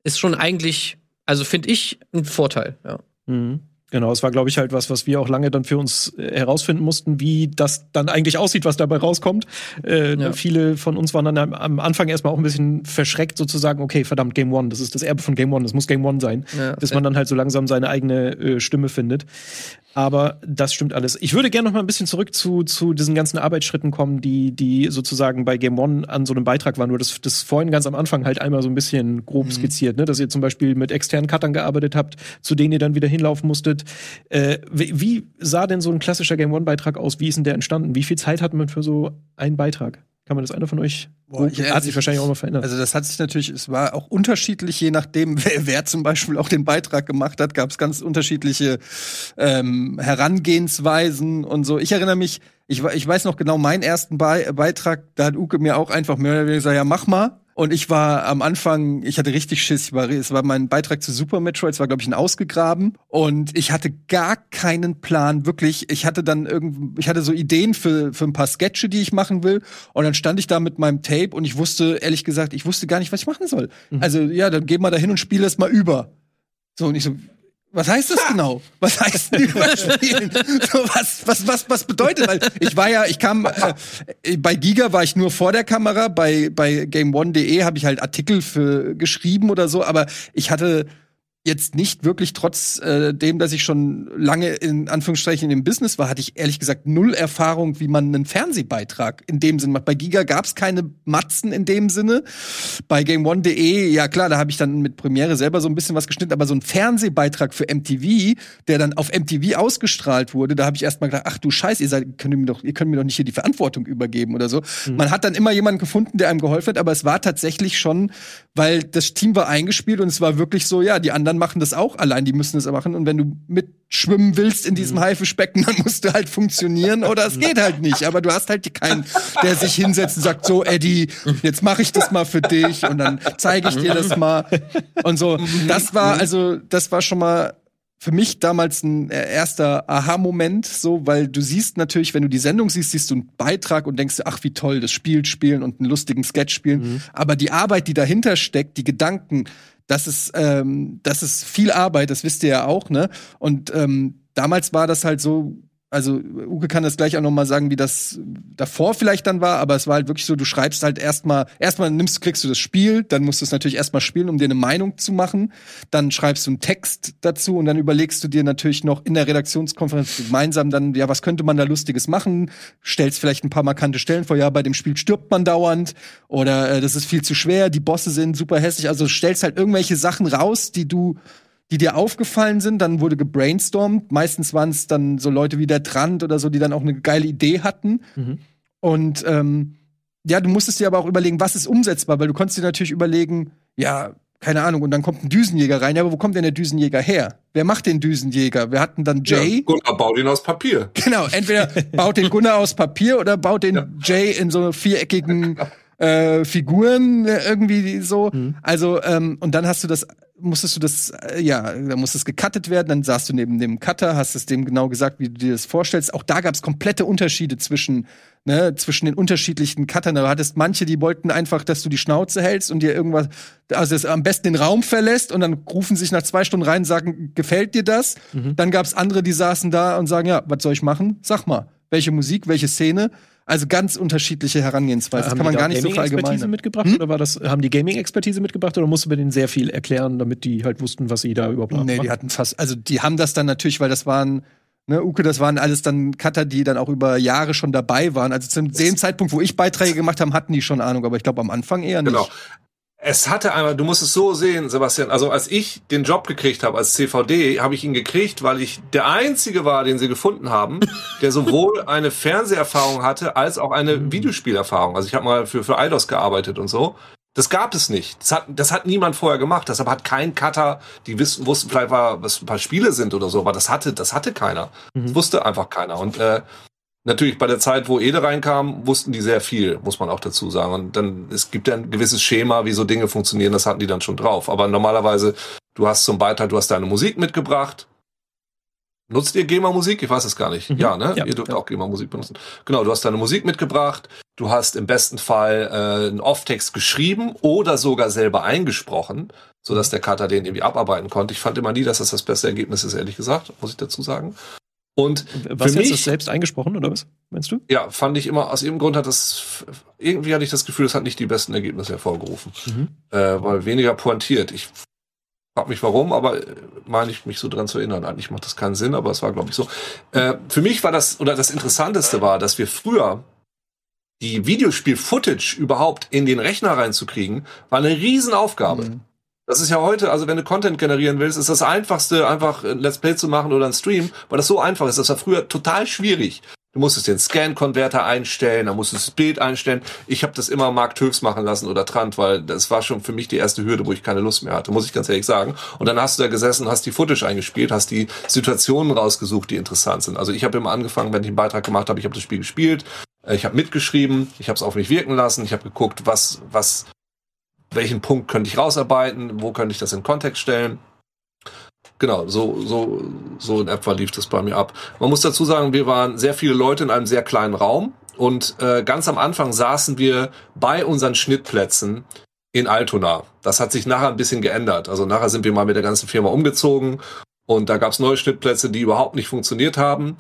ist schon eigentlich, also finde ich, ein Vorteil, ja. Mhm. Genau, es war, glaube ich, halt was, was wir auch lange dann für uns äh, herausfinden mussten, wie das dann eigentlich aussieht, was dabei rauskommt. Äh, ja. Viele von uns waren dann am, am, Anfang erstmal auch ein bisschen verschreckt, sozusagen, okay, verdammt, Game One, das ist das Erbe von Game One, das muss Game One sein, ja, bis man dann halt so langsam seine eigene äh, Stimme findet. Aber das stimmt alles. Ich würde gerne noch mal ein bisschen zurück zu, zu diesen ganzen Arbeitsschritten kommen, die, die sozusagen bei Game One an so einem Beitrag waren. Nur das, das vorhin ganz am Anfang halt einmal so ein bisschen grob mhm. skizziert, ne? dass ihr zum Beispiel mit externen Cuttern gearbeitet habt, zu denen ihr dann wieder hinlaufen musstet. Äh, wie, wie sah denn so ein klassischer Game One-Beitrag aus? Wie ist denn der entstanden? Wie viel Zeit hat man für so einen Beitrag? Kann man das einer von euch? Boah, ich, hat sich wahrscheinlich auch mal verändert. Also das hat sich natürlich, es war auch unterschiedlich, je nachdem, wer, wer zum Beispiel auch den Beitrag gemacht hat, gab es ganz unterschiedliche ähm, Herangehensweisen und so. Ich erinnere mich, ich, ich weiß noch genau meinen ersten Be Beitrag, da hat Uke mir auch einfach mehr oder weniger gesagt, ja mach mal. Und ich war am Anfang, ich hatte richtig Schiss. Ich war, es war mein Beitrag zu Super Metroid, es war, glaube ich, ein Ausgegraben. Und ich hatte gar keinen Plan, wirklich. Ich hatte dann irgendwie, ich hatte so Ideen für, für ein paar Sketche, die ich machen will. Und dann stand ich da mit meinem Tape und ich wusste, ehrlich gesagt, ich wusste gar nicht, was ich machen soll. Mhm. Also, ja, dann geh mal dahin und spiele es mal über. So, und ich so, was heißt das genau? Was heißt denn überspielen? so, was, was, was, was bedeutet? Weil ich war ja, ich kam äh, bei Giga war ich nur vor der Kamera, bei bei GameOne.de habe ich halt Artikel für geschrieben oder so, aber ich hatte jetzt nicht wirklich trotz äh, dem, dass ich schon lange in Anführungsstrichen im Business war, hatte ich ehrlich gesagt null Erfahrung, wie man einen Fernsehbeitrag in dem Sinne macht. Bei Giga gab es keine Matzen in dem Sinne. Bei GameOne.de, ja klar, da habe ich dann mit Premiere selber so ein bisschen was geschnitten, aber so ein Fernsehbeitrag für MTV, der dann auf MTV ausgestrahlt wurde, da habe ich erst mal gedacht, ach du Scheiß, ihr seid, könnt mir doch, ihr könnt mir doch nicht hier die Verantwortung übergeben oder so. Mhm. Man hat dann immer jemanden gefunden, der einem geholfen hat, aber es war tatsächlich schon, weil das Team war eingespielt und es war wirklich so, ja, die anderen anderen machen das auch allein, die müssen es machen. Und wenn du mitschwimmen willst in diesem mhm. Haifischbecken, dann musst du halt funktionieren oder es geht halt nicht. Aber du hast halt keinen, der sich hinsetzt und sagt, so, Eddie, jetzt mache ich das mal für dich und dann zeige ich dir das mal. Und so. Das war, also, das war schon mal für mich damals ein äh, erster Aha-Moment, so, weil du siehst natürlich, wenn du die Sendung siehst, siehst du einen Beitrag und denkst, ach, wie toll, das Spiel spielen und einen lustigen Sketch spielen. Mhm. Aber die Arbeit, die dahinter steckt, die Gedanken, das ist, ähm, das ist viel Arbeit, das wisst ihr ja auch, ne? Und ähm, damals war das halt so, also Uke kann das gleich auch noch mal sagen, wie das davor vielleicht dann war, aber es war halt wirklich so, du schreibst halt erstmal, erstmal nimmst, klickst du das Spiel, dann musst du es natürlich erstmal spielen, um dir eine Meinung zu machen, dann schreibst du einen Text dazu und dann überlegst du dir natürlich noch in der Redaktionskonferenz gemeinsam dann, ja, was könnte man da Lustiges machen, stellst vielleicht ein paar markante Stellen vor, ja, bei dem Spiel stirbt man dauernd oder äh, das ist viel zu schwer, die Bosse sind super hässlich, also stellst halt irgendwelche Sachen raus, die du die dir aufgefallen sind, dann wurde gebrainstormt. Meistens waren es dann so Leute wie der Trant oder so, die dann auch eine geile Idee hatten. Mhm. Und ähm, ja, du musstest dir aber auch überlegen, was ist umsetzbar, weil du konntest dir natürlich überlegen, ja, keine Ahnung, und dann kommt ein Düsenjäger rein. Ja, aber wo kommt denn der Düsenjäger her? Wer macht den Düsenjäger? Wir hatten dann Jay. Ja, Gunnar baut ihn aus Papier. Genau, entweder baut den Gunnar aus Papier oder baut den ja. Jay in so viereckigen äh, Figuren äh, irgendwie so. Mhm. Also, ähm, und dann hast du das musstest du das, äh, ja, da muss es gecuttet werden, dann saßt du neben dem Cutter, hast es dem genau gesagt, wie du dir das vorstellst. Auch da gab es komplette Unterschiede zwischen, ne, zwischen den unterschiedlichen Cuttern. Du hattest manche, die wollten einfach, dass du die Schnauze hältst und dir irgendwas, also das am besten den Raum verlässt und dann rufen sich nach zwei Stunden rein und sagen, gefällt dir das? Mhm. Dann gab es andere, die saßen da und sagen, ja, was soll ich machen? Sag mal, welche Musik, welche Szene? Also ganz unterschiedliche Herangehensweisen. Das kann man gar nicht so verallgemeinern. mitgebracht hm? oder war das haben die Gaming Expertise mitgebracht oder musst du denen sehr viel erklären, damit die halt wussten, was sie da überhaupt machen? Nee, die hatten fast also die haben das dann natürlich, weil das waren Ne, Uke, das waren alles dann Cutter, die dann auch über Jahre schon dabei waren. Also zu dem Zeitpunkt, wo ich Beiträge gemacht habe, hatten die schon Ahnung, aber ich glaube am Anfang eher nicht. Genau. Es hatte einmal, du musst es so sehen, Sebastian, also als ich den Job gekriegt habe als CVD, habe ich ihn gekriegt, weil ich der einzige war, den sie gefunden haben, der sowohl eine Fernseherfahrung hatte als auch eine mhm. Videospielerfahrung. Also ich habe mal für für Eidos gearbeitet und so. Das gab es nicht. Das hat, das hat niemand vorher gemacht. Deshalb hat kein Cutter, die wissen, wussten vielleicht, was ein paar Spiele sind oder so, aber das hatte, das hatte keiner. Mhm. Das wusste einfach keiner. Und äh, natürlich bei der Zeit, wo Ede reinkam, wussten die sehr viel, muss man auch dazu sagen. Und dann, es gibt ja ein gewisses Schema, wie so Dinge funktionieren, das hatten die dann schon drauf. Aber normalerweise, du hast zum Beitrag, du hast deine Musik mitgebracht. Nutzt ihr GEMA-Musik? Ich weiß es gar nicht. Mhm. Ja, ne? Ja, ihr dürft ja. auch GEMA-Musik benutzen. Genau, du hast deine Musik mitgebracht. Du hast im besten Fall äh, einen Off-Text geschrieben oder sogar selber eingesprochen, so dass der Kater den irgendwie abarbeiten konnte. Ich fand immer nie, dass das das beste Ergebnis ist, ehrlich gesagt, muss ich dazu sagen. Und was für mich, das selbst eingesprochen oder was meinst du? Ja, fand ich immer aus irgendeinem Grund hat das irgendwie hatte ich das Gefühl, es hat nicht die besten Ergebnisse hervorgerufen, mhm. äh, weil weniger pointiert. Ich frag mich warum, aber äh, meine ich mich so dran zu erinnern. Eigentlich macht das keinen Sinn, aber es war glaube ich so. Äh, für mich war das oder das Interessanteste war, dass wir früher die Videospiel-Footage überhaupt in den Rechner reinzukriegen, war eine Riesenaufgabe. Mhm. Das ist ja heute, also wenn du Content generieren willst, ist das einfachste, einfach ein Let's Play zu machen oder ein Stream, weil das so einfach ist. Das war früher total schwierig. Du musstest den Scan-Converter einstellen, dann musstest du das Bild einstellen. Ich habe das immer Mark Höchst machen lassen oder Trant, weil das war schon für mich die erste Hürde, wo ich keine Lust mehr hatte, muss ich ganz ehrlich sagen. Und dann hast du da gesessen, hast die Footage eingespielt, hast die Situationen rausgesucht, die interessant sind. Also ich habe immer angefangen, wenn ich einen Beitrag gemacht habe, ich habe das Spiel gespielt, äh, ich habe mitgeschrieben, ich habe es auf mich wirken lassen, ich habe geguckt, was was welchen Punkt könnte ich rausarbeiten, wo könnte ich das in Kontext stellen. Genau, so, so, so in etwa lief das bei mir ab. Man muss dazu sagen, wir waren sehr viele Leute in einem sehr kleinen Raum und äh, ganz am Anfang saßen wir bei unseren Schnittplätzen in Altona. Das hat sich nachher ein bisschen geändert. Also nachher sind wir mal mit der ganzen Firma umgezogen und da gab es neue Schnittplätze, die überhaupt nicht funktioniert haben.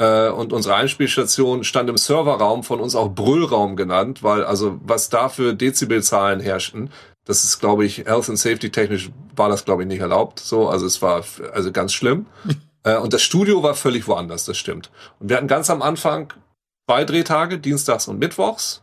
Äh, und unsere Einspielstation stand im Serverraum, von uns auch Brüllraum genannt, weil also was da für Dezibelzahlen herrschten, das ist, glaube ich, Health and Safety technisch war das, glaube ich, nicht erlaubt. So, also es war also ganz schlimm. äh, und das Studio war völlig woanders, das stimmt. Und wir hatten ganz am Anfang zwei Drehtage, dienstags und mittwochs.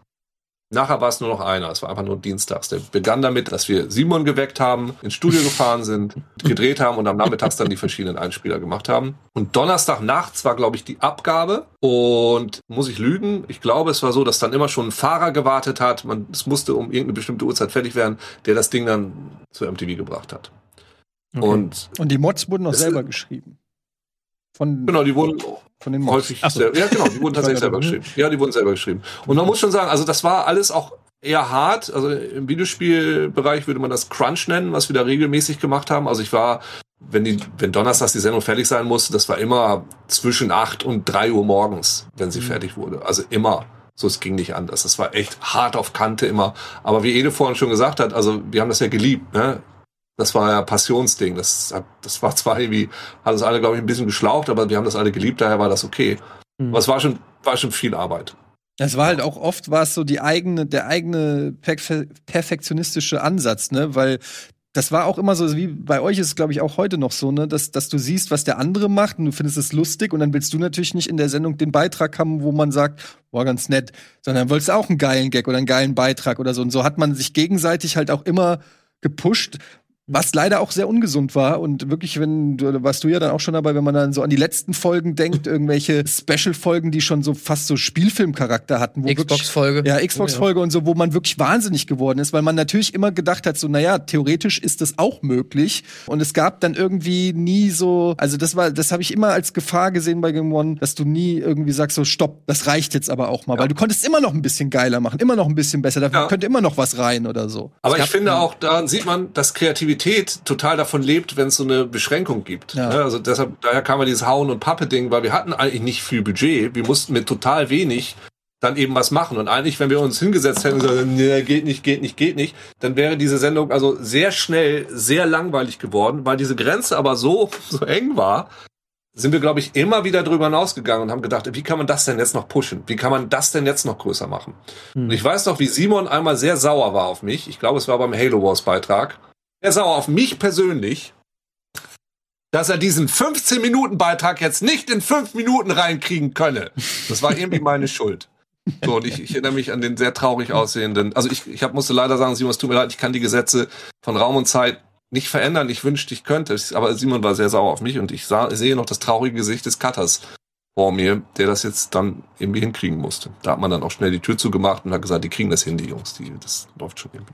Nachher war es nur noch einer, es war einfach nur dienstags. Der begann damit, dass wir Simon geweckt haben, ins Studio gefahren sind, gedreht haben und am Nachmittags dann die verschiedenen Einspieler gemacht haben. Und Donnerstag nachts war, glaube ich, die Abgabe. Und muss ich lügen, ich glaube, es war so, dass dann immer schon ein Fahrer gewartet hat. Man, es musste um irgendeine bestimmte Uhrzeit fertig werden, der das Ding dann zu MTV gebracht hat. Okay. Und, und die Mods wurden noch selber geschrieben. Von genau, die wurden von den Mods. häufig so. ja genau, die wurden tatsächlich selber geschrieben. Ja, die wurden selber geschrieben. Und man muss schon sagen, also das war alles auch eher hart. Also im Videospielbereich würde man das Crunch nennen, was wir da regelmäßig gemacht haben. Also ich war, wenn die, wenn Donnerstags die Sendung fertig sein musste, das war immer zwischen acht und drei Uhr morgens, wenn sie mhm. fertig wurde. Also immer. So, es ging nicht anders. Das war echt hart auf Kante immer. Aber wie Ede vorhin schon gesagt hat, also wir haben das ja geliebt, ne? Das war ja Passionsding. Das, das war zwar irgendwie, hat uns alle, glaube ich, ein bisschen geschlaucht, aber wir haben das alle geliebt, daher war das okay. Mhm. Aber es war schon, war schon viel Arbeit. Es war halt auch oft war es so die eigene, der eigene perfektionistische Ansatz, ne? Weil das war auch immer so, wie bei euch ist es, glaube ich, auch heute noch so, ne, dass, dass du siehst, was der andere macht und du findest es lustig und dann willst du natürlich nicht in der Sendung den Beitrag haben, wo man sagt, boah, ganz nett, sondern willst du auch einen geilen Gag oder einen geilen Beitrag oder so. Und so hat man sich gegenseitig halt auch immer gepusht, was leider auch sehr ungesund war und wirklich, wenn du warst du ja dann auch schon dabei, wenn man dann so an die letzten Folgen denkt, irgendwelche Special-Folgen, die schon so fast so Spielfilmcharakter hatten. Xbox-Folge. Ja, Xbox-Folge oh, ja. und so, wo man wirklich wahnsinnig geworden ist, weil man natürlich immer gedacht hat, so, naja, theoretisch ist das auch möglich. Und es gab dann irgendwie nie so, also das war, das habe ich immer als Gefahr gesehen bei Game One, dass du nie irgendwie sagst, so, stopp, das reicht jetzt aber auch mal, ja. weil du konntest immer noch ein bisschen geiler machen, immer noch ein bisschen besser, da ja. könnte immer noch was rein oder so. Aber ich finde auch, da sieht man, dass Kreativität Kreativität total davon lebt, wenn es so eine Beschränkung gibt. Ja. Ja, also deshalb, daher kam ja dieses Hauen und Pappe-Ding, weil wir hatten eigentlich nicht viel Budget. Wir mussten mit total wenig dann eben was machen. Und eigentlich, wenn wir uns hingesetzt hätten und gesagt, nee, geht nicht, geht nicht, geht nicht, dann wäre diese Sendung also sehr schnell sehr langweilig geworden, weil diese Grenze aber so, so eng war, sind wir, glaube ich, immer wieder drüber hinausgegangen und haben gedacht, wie kann man das denn jetzt noch pushen? Wie kann man das denn jetzt noch größer machen? Hm. Und ich weiß noch, wie Simon einmal sehr sauer war auf mich. Ich glaube, es war beim Halo Wars Beitrag er sauer auf mich persönlich, dass er diesen 15-Minuten-Beitrag jetzt nicht in fünf Minuten reinkriegen könne. Das war irgendwie meine Schuld. So, und ich, ich erinnere mich an den sehr traurig aussehenden, also ich, ich hab, musste leider sagen, Simon, es tut mir leid, ich kann die Gesetze von Raum und Zeit nicht verändern. Ich wünschte, ich könnte. Aber Simon war sehr sauer auf mich und ich sah, sehe noch das traurige Gesicht des Cutters vor mir, der das jetzt dann irgendwie hinkriegen musste. Da hat man dann auch schnell die Tür zugemacht und hat gesagt, die kriegen das hin, die Jungs. Die, das läuft schon irgendwie.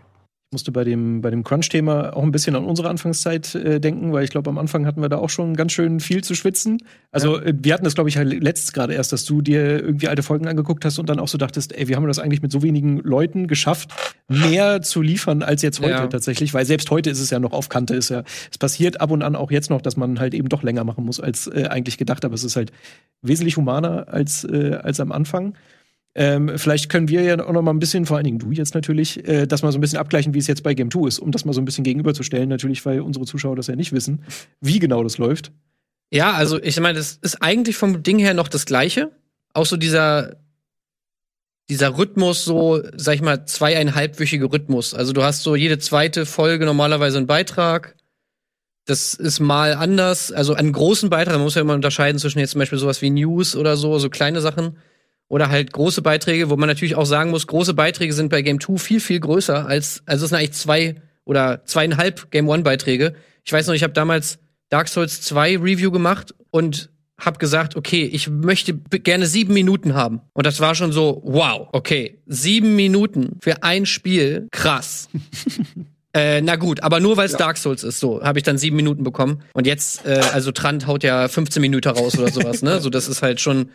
Musste bei dem, bei dem Crunch-Thema auch ein bisschen an unsere Anfangszeit äh, denken, weil ich glaube, am Anfang hatten wir da auch schon ganz schön viel zu schwitzen. Also ja. äh, wir hatten das, glaube ich, halt letztes gerade erst, dass du dir irgendwie alte Folgen angeguckt hast und dann auch so dachtest, ey, wie haben wir das eigentlich mit so wenigen Leuten geschafft, mehr zu liefern als jetzt heute ja. tatsächlich, weil selbst heute ist es ja noch auf Kante, ist ja, es passiert ab und an auch jetzt noch, dass man halt eben doch länger machen muss als äh, eigentlich gedacht, aber es ist halt wesentlich humaner als, äh, als am Anfang. Ähm, vielleicht können wir ja auch noch mal ein bisschen, vor allen Dingen du jetzt natürlich, äh, das mal so ein bisschen abgleichen, wie es jetzt bei Game 2 ist, um das mal so ein bisschen gegenüberzustellen, natürlich, weil unsere Zuschauer das ja nicht wissen, wie genau das läuft. Ja, also ich meine, das ist eigentlich vom Ding her noch das Gleiche. Auch so dieser, dieser Rhythmus, so, sag ich mal, zweieinhalbwöchige Rhythmus. Also du hast so jede zweite Folge normalerweise einen Beitrag. Das ist mal anders. Also einen großen Beitrag, man muss ja immer unterscheiden zwischen jetzt zum Beispiel sowas wie News oder so, so kleine Sachen oder halt große Beiträge, wo man natürlich auch sagen muss, große Beiträge sind bei Game 2 viel, viel größer als, also es sind eigentlich zwei oder zweieinhalb Game 1 Beiträge. Ich weiß noch, ich habe damals Dark Souls 2 Review gemacht und habe gesagt, okay, ich möchte gerne sieben Minuten haben. Und das war schon so, wow, okay, sieben Minuten für ein Spiel, krass. Äh, na gut, aber nur weil es ja. Dark Souls ist, so habe ich dann sieben Minuten bekommen. Und jetzt, äh, also Trant haut ja 15 Minuten raus oder sowas, ne? So, das ist halt schon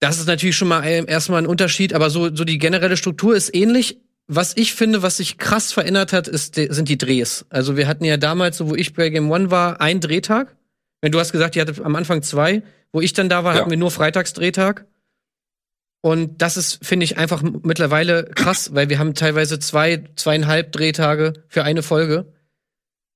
das ist natürlich schon mal erstmal ein Unterschied, aber so, so die generelle Struktur ist ähnlich. Was ich finde, was sich krass verändert hat, ist, sind die Drehs. Also wir hatten ja damals, so wo ich bei Game One war, einen Drehtag. Wenn du hast gesagt, ihr hattet am Anfang zwei, wo ich dann da war, ja. hatten wir nur Freitagsdrehtag. Und das ist, finde ich, einfach mittlerweile krass, weil wir haben teilweise zwei, zweieinhalb Drehtage für eine Folge.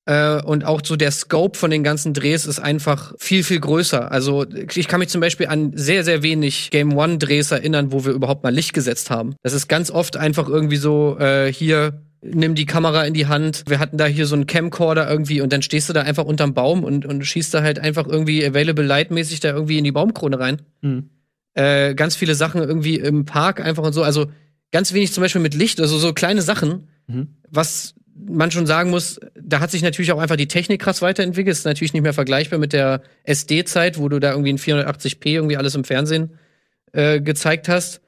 Äh, und auch so der Scope von den ganzen Drehs ist einfach viel, viel größer. Also ich kann mich zum Beispiel an sehr, sehr wenig Game One-Drehs erinnern, wo wir überhaupt mal Licht gesetzt haben. Das ist ganz oft einfach irgendwie so, äh, hier, nimm die Kamera in die Hand. Wir hatten da hier so einen Camcorder irgendwie und dann stehst du da einfach unterm Baum und, und schießt da halt einfach irgendwie Available Light-mäßig da irgendwie in die Baumkrone rein. Mhm. Äh, ganz viele Sachen irgendwie im Park einfach und so. Also ganz wenig zum Beispiel mit Licht, also so kleine Sachen, mhm. was man schon sagen muss, da hat sich natürlich auch einfach die Technik krass weiterentwickelt. Ist natürlich nicht mehr vergleichbar mit der SD-Zeit, wo du da irgendwie in 480p irgendwie alles im Fernsehen äh, gezeigt hast.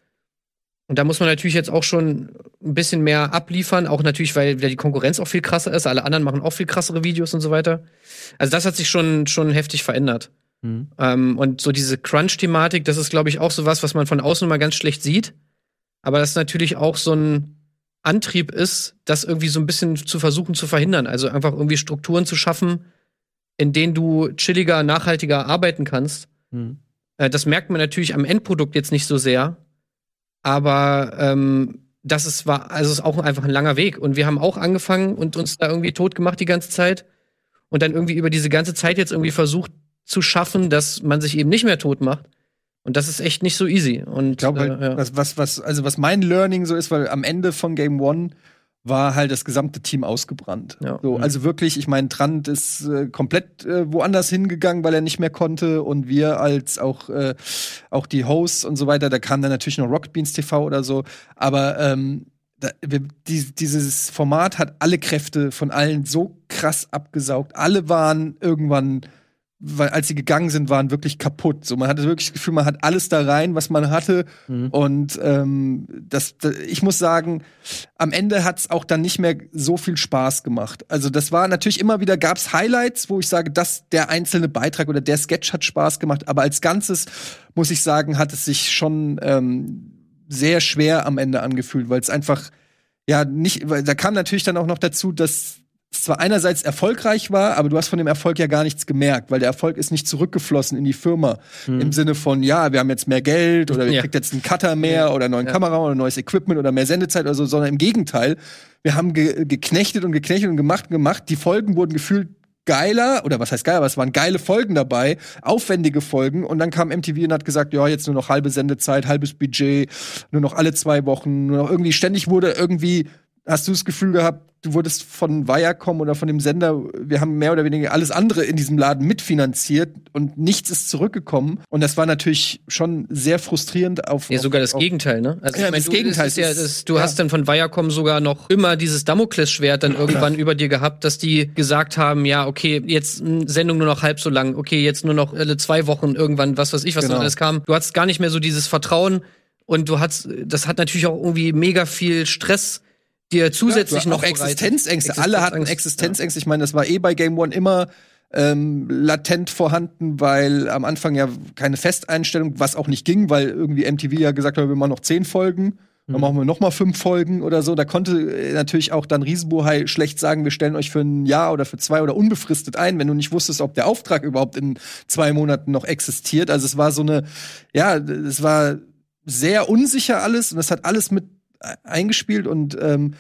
Und da muss man natürlich jetzt auch schon ein bisschen mehr abliefern, auch natürlich, weil die Konkurrenz auch viel krasser ist. Alle anderen machen auch viel krassere Videos und so weiter. Also das hat sich schon, schon heftig verändert. Mhm. Ähm, und so diese Crunch-Thematik, das ist, glaube ich, auch so was, was man von außen immer ganz schlecht sieht. Aber das ist natürlich auch so ein, Antrieb ist, das irgendwie so ein bisschen zu versuchen zu verhindern. Also einfach irgendwie Strukturen zu schaffen, in denen du chilliger, nachhaltiger arbeiten kannst. Mhm. Äh, das merkt man natürlich am Endprodukt jetzt nicht so sehr. Aber ähm, das ist, war, also ist auch einfach ein langer Weg. Und wir haben auch angefangen und uns da irgendwie tot gemacht die ganze Zeit. Und dann irgendwie über diese ganze Zeit jetzt irgendwie versucht zu schaffen, dass man sich eben nicht mehr tot macht. Und das ist echt nicht so easy. Und ich glaube, äh, ja. was, was, was, also was mein Learning so ist, weil am Ende von Game One war halt das gesamte Team ausgebrannt. Ja. So, mhm. also wirklich, ich meine, Trant ist äh, komplett äh, woanders hingegangen, weil er nicht mehr konnte und wir als auch äh, auch die Hosts und so weiter, da kam dann natürlich noch Rocket Beans TV oder so, aber ähm, da, wir, die, dieses Format hat alle Kräfte von allen so krass abgesaugt. Alle waren irgendwann weil als sie gegangen sind, waren wirklich kaputt. So, man hatte wirklich das Gefühl, man hat alles da rein, was man hatte. Mhm. Und ähm, das, das, ich muss sagen, am Ende hat's auch dann nicht mehr so viel Spaß gemacht. Also das war natürlich immer wieder gab's Highlights, wo ich sage, dass der einzelne Beitrag oder der Sketch hat Spaß gemacht. Aber als Ganzes muss ich sagen, hat es sich schon ähm, sehr schwer am Ende angefühlt, weil es einfach ja nicht, weil da kam natürlich dann auch noch dazu, dass zwar einerseits erfolgreich war, aber du hast von dem Erfolg ja gar nichts gemerkt, weil der Erfolg ist nicht zurückgeflossen in die Firma. Hm. Im Sinne von, ja, wir haben jetzt mehr Geld oder wir ja. kriegt jetzt einen Cutter mehr oder einen neuen ja. Kamera oder neues Equipment oder mehr Sendezeit oder so, sondern im Gegenteil. Wir haben ge geknechtet und geknechtet und gemacht und gemacht. Die Folgen wurden gefühlt geiler, oder was heißt geiler, aber es waren geile Folgen dabei, aufwendige Folgen. Und dann kam MTV und hat gesagt, ja, jetzt nur noch halbe Sendezeit, halbes Budget, nur noch alle zwei Wochen, nur noch irgendwie ständig wurde irgendwie hast du das Gefühl gehabt, du wurdest von Viacom oder von dem Sender, wir haben mehr oder weniger alles andere in diesem Laden mitfinanziert und nichts ist zurückgekommen. Und das war natürlich schon sehr frustrierend auf. Ja, sogar das auf, Gegenteil, ne? Also, ja, ich mein, das du, Gegenteil. Ist ja, das, du ja. hast dann von Viacom sogar noch immer dieses Damoklesschwert dann irgendwann über dir gehabt, dass die gesagt haben, ja, okay, jetzt Sendung nur noch halb so lang, okay, jetzt nur noch alle zwei Wochen irgendwann, was weiß ich, was genau. noch alles kam. Du hattest gar nicht mehr so dieses Vertrauen und du hast, das hat natürlich auch irgendwie mega viel Stress dir zusätzlich ja, noch Existenzängste. Existenz Alle hatten Existenzängste. Ja. Ich meine, das war eh bei Game One immer ähm, latent vorhanden, weil am Anfang ja keine Festeinstellung, was auch nicht ging, weil irgendwie MTV ja gesagt hat, wir machen noch zehn Folgen. Dann mhm. machen wir noch mal fünf Folgen oder so. Da konnte äh, natürlich auch dann Riesenbohai schlecht sagen, wir stellen euch für ein Jahr oder für zwei oder unbefristet ein, wenn du nicht wusstest, ob der Auftrag überhaupt in zwei Monaten noch existiert. Also es war so eine, ja, es war sehr unsicher alles und es hat alles mit eingespielt und ähm,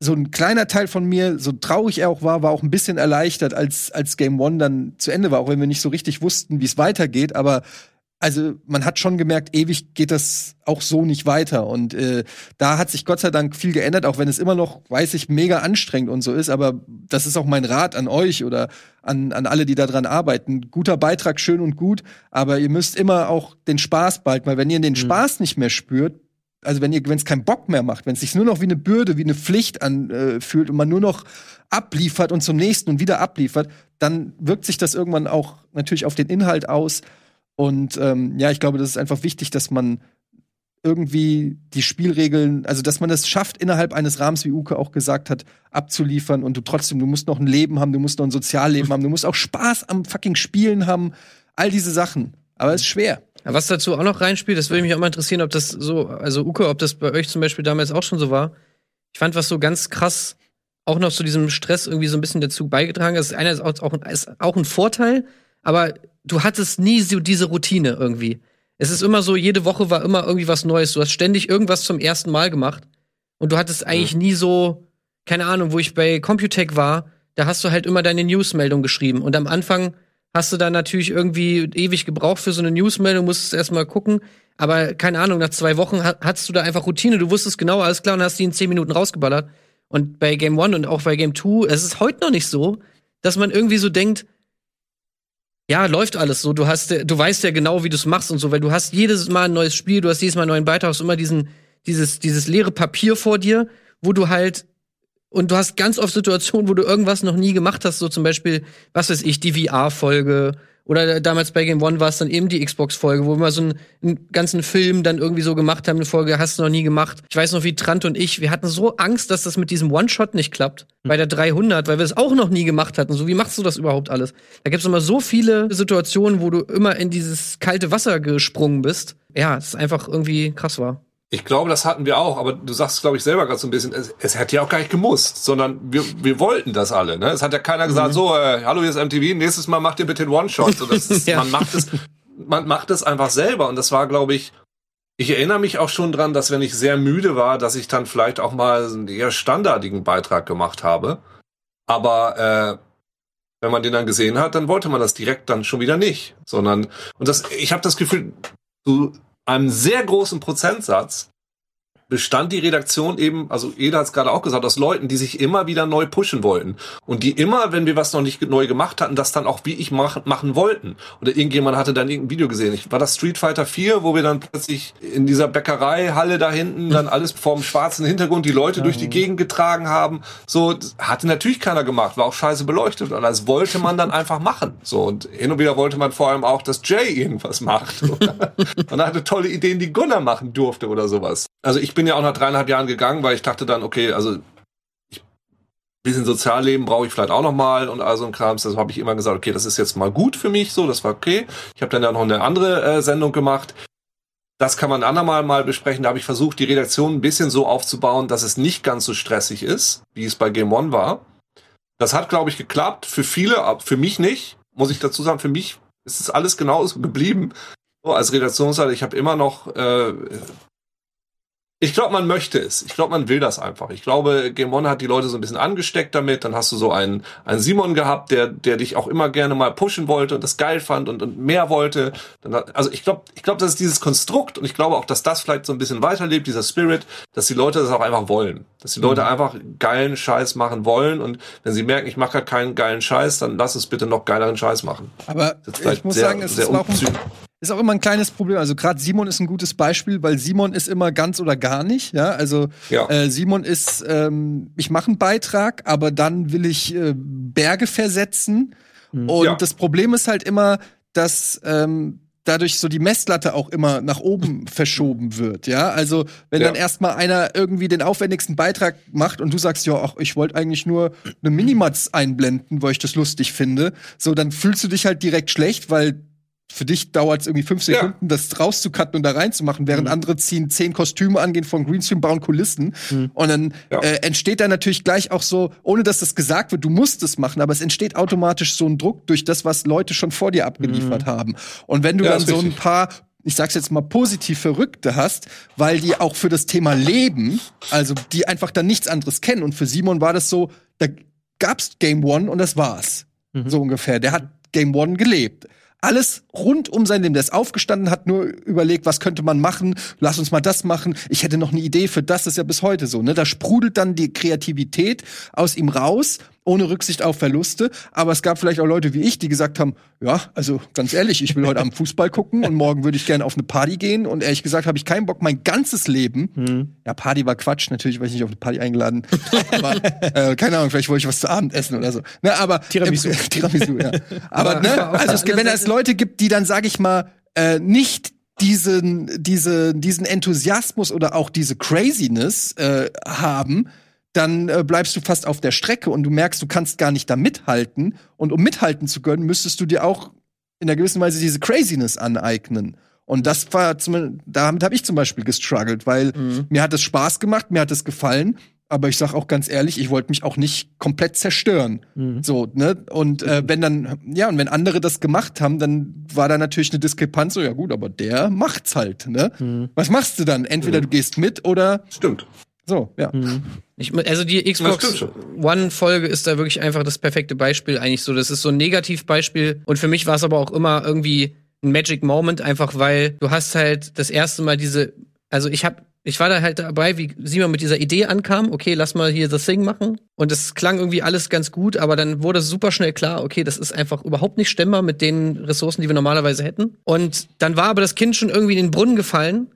so ein kleiner Teil von mir, so traurig er auch war, war auch ein bisschen erleichtert, als, als Game One dann zu Ende war, auch wenn wir nicht so richtig wussten, wie es weitergeht. Aber also man hat schon gemerkt, ewig geht das auch so nicht weiter. Und äh, da hat sich Gott sei Dank viel geändert, auch wenn es immer noch, weiß ich, mega anstrengend und so ist. Aber das ist auch mein Rat an euch oder an, an alle, die daran arbeiten. Guter Beitrag, schön und gut, aber ihr müsst immer auch den Spaß bald, weil wenn ihr den mhm. Spaß nicht mehr spürt, also wenn ihr, wenn es keinen Bock mehr macht, wenn es sich nur noch wie eine Bürde, wie eine Pflicht anfühlt äh, und man nur noch abliefert und zum nächsten und wieder abliefert, dann wirkt sich das irgendwann auch natürlich auf den Inhalt aus. Und ähm, ja, ich glaube, das ist einfach wichtig, dass man irgendwie die Spielregeln, also dass man es schafft, innerhalb eines Rahmens, wie Uke auch gesagt hat, abzuliefern und du trotzdem, du musst noch ein Leben haben, du musst noch ein Sozialleben haben, du musst auch Spaß am fucking Spielen haben, all diese Sachen. Aber es ist schwer. Was dazu auch noch reinspielt, das würde mich auch mal interessieren, ob das so, also Uke, ob das bei euch zum Beispiel damals auch schon so war. Ich fand, was so ganz krass auch noch zu diesem Stress irgendwie so ein bisschen dazu beigetragen ist. Einer ist auch, ist auch ein Vorteil, aber du hattest nie so diese Routine irgendwie. Es ist immer so, jede Woche war immer irgendwie was Neues. Du hast ständig irgendwas zum ersten Mal gemacht. Und du hattest eigentlich nie so, keine Ahnung, wo ich bei Computech war, da hast du halt immer deine Newsmeldung geschrieben. Und am Anfang hast du dann natürlich irgendwie ewig gebraucht für so eine Newsmeldung, musstest erstmal gucken. Aber keine Ahnung, nach zwei Wochen hattest du da einfach Routine, du wusstest genau, alles klar, und hast die in zehn Minuten rausgeballert. Und bei Game One und auch bei Game Two, es ist heute noch nicht so, dass man irgendwie so denkt, ja, läuft alles so. Du hast, du weißt ja genau, wie du es machst und so, weil du hast jedes Mal ein neues Spiel, du hast jedes Mal einen neuen Beitrag, hast immer diesen, dieses, dieses leere Papier vor dir, wo du halt und du hast ganz oft Situationen, wo du irgendwas noch nie gemacht hast, so zum Beispiel, was weiß ich, die VR-Folge oder damals bei Game One war es dann eben die Xbox-Folge, wo wir so einen, einen, ganzen Film dann irgendwie so gemacht haben. Eine Folge hast du noch nie gemacht. Ich weiß noch, wie Trant und ich, wir hatten so Angst, dass das mit diesem One-Shot nicht klappt. Bei der 300, weil wir es auch noch nie gemacht hatten. So, wie machst du das überhaupt alles? Da gibt es immer so viele Situationen, wo du immer in dieses kalte Wasser gesprungen bist. Ja, es einfach irgendwie krass war. Ich glaube, das hatten wir auch, aber du sagst, glaube ich, selber gerade so ein bisschen, es, es hätte ja auch gar nicht gemusst, sondern wir, wir wollten das alle. Ne? Es hat ja keiner gesagt, mhm. so, äh, hallo, hier ist MTV, nächstes Mal macht ihr bitte den One-Shot. So, ja. Man macht es, man macht es einfach selber und das war, glaube ich, ich erinnere mich auch schon dran, dass wenn ich sehr müde war, dass ich dann vielleicht auch mal einen eher standardigen Beitrag gemacht habe. Aber äh, wenn man den dann gesehen hat, dann wollte man das direkt dann schon wieder nicht, sondern und das, ich habe das Gefühl, du einem sehr großen Prozentsatz bestand die Redaktion eben, also Eda hat es gerade auch gesagt, aus Leuten, die sich immer wieder neu pushen wollten. Und die immer, wenn wir was noch nicht neu gemacht hatten, das dann auch wie ich mach, machen wollten. Oder irgendjemand hatte dann irgendein Video gesehen. Ich, war das Street Fighter 4, wo wir dann plötzlich in dieser Bäckereihalle da hinten dann alles vorm schwarzen Hintergrund die Leute durch die Gegend getragen haben. So, hatte natürlich keiner gemacht, war auch scheiße beleuchtet. Und das wollte man dann einfach machen. So, und hin und wieder wollte man vor allem auch, dass Jay irgendwas macht. und er hatte tolle Ideen, die Gunnar machen durfte oder sowas. Also ich bin ja auch nach dreieinhalb Jahren gegangen, weil ich dachte dann, okay, also ich, bisschen Sozialleben brauche ich vielleicht auch noch mal und all so ein Krams. Das habe ich immer gesagt, okay, das ist jetzt mal gut für mich, so, das war okay. Ich habe dann ja noch eine andere äh, Sendung gemacht. Das kann man andermal mal besprechen. Da habe ich versucht, die Redaktion ein bisschen so aufzubauen, dass es nicht ganz so stressig ist, wie es bei Game One war. Das hat, glaube ich, geklappt. Für viele, für mich nicht. Muss ich dazu sagen, für mich ist es alles genauso geblieben. So, als Redaktionsleiter, ich habe immer noch äh, ich glaube, man möchte es. Ich glaube, man will das einfach. Ich glaube, Game One hat die Leute so ein bisschen angesteckt damit. Dann hast du so einen, einen Simon gehabt, der, der dich auch immer gerne mal pushen wollte und das geil fand und, und mehr wollte. Dann also ich glaube, ich glaube, das ist dieses Konstrukt und ich glaube auch, dass das vielleicht so ein bisschen weiterlebt, dieser Spirit, dass die Leute das auch einfach wollen. Dass die Leute mhm. einfach geilen Scheiß machen wollen und wenn sie merken, ich mache gerade keinen geilen Scheiß, dann lass es bitte noch geileren Scheiß machen. Aber ich muss sehr, sagen, es ist auch ein ist auch immer ein kleines Problem. Also gerade Simon ist ein gutes Beispiel, weil Simon ist immer ganz oder gar nicht. Ja, also ja. Äh, Simon ist, ähm, ich mache einen Beitrag, aber dann will ich äh, Berge versetzen. Mhm. Und ja. das Problem ist halt immer, dass ähm, dadurch so die Messlatte auch immer nach oben verschoben wird, ja? Also, wenn ja. dann erstmal einer irgendwie den aufwendigsten Beitrag macht und du sagst, ja, ach, ich wollte eigentlich nur eine Minimatz einblenden, weil ich das lustig finde, so dann fühlst du dich halt direkt schlecht, weil für dich dauert es irgendwie fünf Sekunden, ja. das rauszucutten und da reinzumachen, während mhm. andere ziehen zehn Kostüme an, gehen von Greenscreen, bauen Kulissen. Mhm. Und dann ja. äh, entsteht da natürlich gleich auch so, ohne dass das gesagt wird, du musst es machen, aber es entsteht automatisch so ein Druck durch das, was Leute schon vor dir abgeliefert mhm. haben. Und wenn du ja, dann so ein paar ich sag's jetzt mal positiv Verrückte hast, weil die auch für das Thema leben, also die einfach dann nichts anderes kennen. Und für Simon war das so, da gab's Game One und das war's. Mhm. So ungefähr. Der hat Game One gelebt alles rund um sein Leben. Der ist aufgestanden, hat nur überlegt, was könnte man machen? Lass uns mal das machen. Ich hätte noch eine Idee für das. Das ist ja bis heute so. Ne? Da sprudelt dann die Kreativität aus ihm raus ohne Rücksicht auf Verluste. Aber es gab vielleicht auch Leute wie ich, die gesagt haben, ja, also ganz ehrlich, ich will heute am Fußball gucken und morgen würde ich gerne auf eine Party gehen. Und ehrlich gesagt habe ich keinen Bock, mein ganzes Leben. Hm. Ja, Party war Quatsch, natürlich war ich nicht auf eine Party eingeladen. aber äh, keine Ahnung, vielleicht wollte ich was zu Abend essen oder so. Ne, aber Tiramisu. Äh, Tiramisu, ja. aber ne, also es, wenn es Leute gibt, die dann, sage ich mal, äh, nicht diesen, diese, diesen Enthusiasmus oder auch diese Craziness äh, haben, dann äh, bleibst du fast auf der Strecke und du merkst, du kannst gar nicht da mithalten. Und um mithalten zu können, müsstest du dir auch in einer gewissen Weise diese Craziness aneignen. Und das war zum, damit habe ich zum Beispiel gestruggelt, weil mhm. mir hat es Spaß gemacht, mir hat es gefallen. Aber ich sag auch ganz ehrlich, ich wollte mich auch nicht komplett zerstören. Mhm. So, ne? Und äh, wenn dann, ja, und wenn andere das gemacht haben, dann war da natürlich eine Diskrepanz, so, ja gut, aber der macht's halt, ne? Mhm. Was machst du dann? Entweder du gehst mit oder. Stimmt. So, ja. Mhm. Ich, also die Xbox One-Folge ist da wirklich einfach das perfekte Beispiel eigentlich so. Das ist so ein Negativbeispiel. Und für mich war es aber auch immer irgendwie ein Magic Moment, einfach weil du hast halt das erste Mal diese, also ich habe ich war da halt dabei, wie Simon mit dieser Idee ankam, okay, lass mal hier das Thing machen. Und es klang irgendwie alles ganz gut, aber dann wurde super schnell klar, okay, das ist einfach überhaupt nicht stemmbar mit den Ressourcen, die wir normalerweise hätten. Und dann war aber das Kind schon irgendwie in den Brunnen gefallen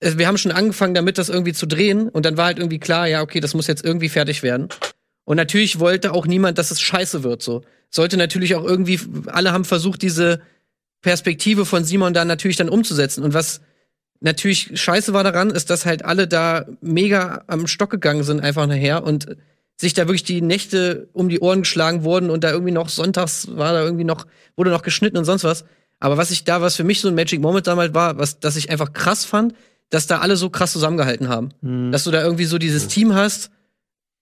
wir haben schon angefangen damit, das irgendwie zu drehen und dann war halt irgendwie klar, ja, okay, das muss jetzt irgendwie fertig werden. Und natürlich wollte auch niemand, dass es scheiße wird, so. Sollte natürlich auch irgendwie, alle haben versucht, diese Perspektive von Simon da natürlich dann umzusetzen. Und was natürlich scheiße war daran, ist, dass halt alle da mega am Stock gegangen sind, einfach nachher und sich da wirklich die Nächte um die Ohren geschlagen wurden und da irgendwie noch sonntags war da irgendwie noch, wurde noch geschnitten und sonst was. Aber was ich da, was für mich so ein Magic Moment damals war, was, das ich einfach krass fand, dass da alle so krass zusammengehalten haben. Mhm. Dass du da irgendwie so dieses Team hast,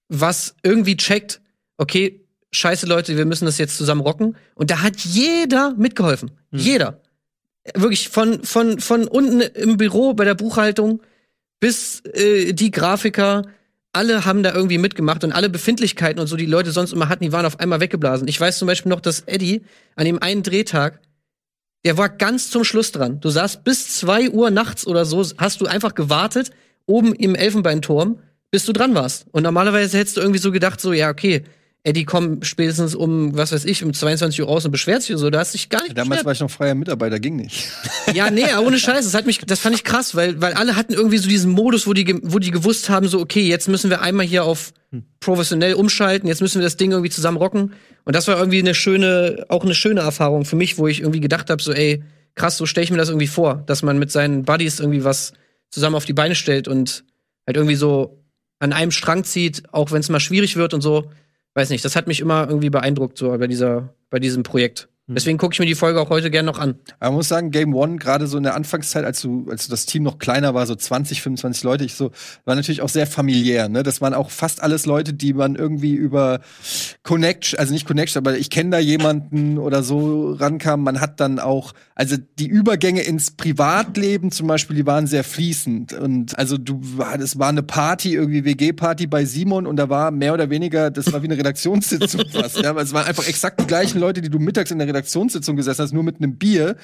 was irgendwie checkt, okay, scheiße Leute, wir müssen das jetzt zusammen rocken. Und da hat jeder mitgeholfen. Mhm. Jeder. Wirklich von, von, von unten im Büro bei der Buchhaltung bis äh, die Grafiker, alle haben da irgendwie mitgemacht und alle Befindlichkeiten und so, die Leute sonst immer hatten, die waren auf einmal weggeblasen. Ich weiß zum Beispiel noch, dass Eddie an dem einen Drehtag der war ganz zum Schluss dran. Du saßt bis zwei Uhr nachts oder so, hast du einfach gewartet, oben im Elfenbeinturm, bis du dran warst. Und normalerweise hättest du irgendwie so gedacht, so, ja, okay, Eddie kommt spätestens um, was weiß ich, um 22 Uhr raus und beschwert sich so. Da hast dich gar nicht Damals beschwert. war ich noch freier Mitarbeiter, ging nicht. Ja, nee, ohne Scheiß. Das hat mich, das fand ich krass, weil, weil alle hatten irgendwie so diesen Modus, wo die, wo die gewusst haben, so, okay, jetzt müssen wir einmal hier auf professionell umschalten, jetzt müssen wir das Ding irgendwie zusammen rocken. Und das war irgendwie eine schöne, auch eine schöne Erfahrung für mich, wo ich irgendwie gedacht habe, so, ey, krass, so stelle ich mir das irgendwie vor, dass man mit seinen Buddies irgendwie was zusammen auf die Beine stellt und halt irgendwie so an einem Strang zieht, auch wenn es mal schwierig wird und so weiß nicht, das hat mich immer irgendwie beeindruckt, so bei dieser, bei diesem Projekt. Hm. Deswegen gucke ich mir die Folge auch heute gerne noch an. Aber man muss sagen, Game One, gerade so in der Anfangszeit, als du, als das Team noch kleiner war, so 20, 25 Leute, ich so, war natürlich auch sehr familiär, ne? Das waren auch fast alles Leute, die man irgendwie über Connection, also nicht Connection, aber ich kenne da jemanden oder so rankam. Man hat dann auch, also die Übergänge ins Privatleben zum Beispiel, die waren sehr fließend. Und also du, es war eine Party, irgendwie WG-Party bei Simon und da war mehr oder weniger, das war wie eine Redaktionssitzung fast, ja? Es waren einfach exakt die gleichen Leute, die du mittags in der Redaktionssitzung gesessen hast, nur mit einem Bier.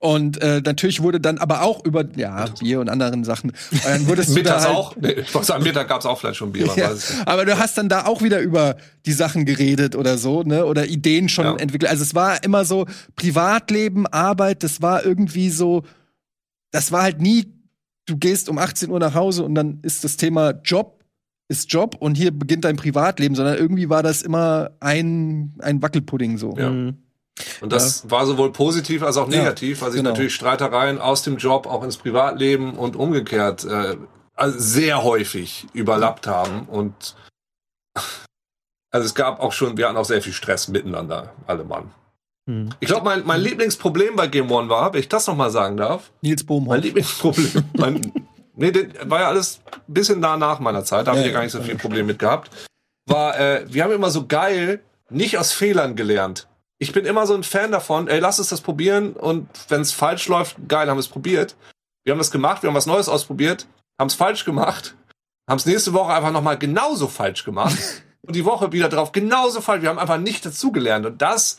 Und äh, natürlich wurde dann aber auch über ja Bier und anderen Sachen. Dann wurdest Mittags halt, auch. Nee, ich muss sagen, Mittag gab es auch vielleicht schon Bier. Ja, aber du hast dann da auch wieder über die Sachen geredet oder so, ne? Oder Ideen schon ja. entwickelt. Also es war immer so Privatleben, Arbeit. Das war irgendwie so. Das war halt nie. Du gehst um 18 Uhr nach Hause und dann ist das Thema Job ist Job und hier beginnt dein Privatleben, sondern irgendwie war das immer ein ein Wackelpudding so. Ja. Mhm. Und das ja. war sowohl positiv als auch negativ, ja, weil sich genau. natürlich Streitereien aus dem Job auch ins Privatleben und umgekehrt äh, also sehr häufig überlappt haben. Und also es gab auch schon, wir hatten auch sehr viel Stress miteinander, alle Mann. Hm. Ich glaube, mein, mein Lieblingsproblem bei Game One war, wenn ich das nochmal sagen darf. Nils Bohmhoff. Mein Lieblingsproblem. mein, nee, war ja alles ein bisschen da nach meiner Zeit, da habe ich ja gar nicht so viel Problem mit gehabt. War, äh, wir haben immer so geil nicht aus Fehlern gelernt. Ich bin immer so ein Fan davon, ey, lass uns das probieren und wenn es falsch läuft, geil, haben wir es probiert. Wir haben das gemacht, wir haben was Neues ausprobiert, haben es falsch gemacht, haben es nächste Woche einfach nochmal genauso falsch gemacht und die Woche wieder drauf genauso falsch. Wir haben einfach nicht dazugelernt und das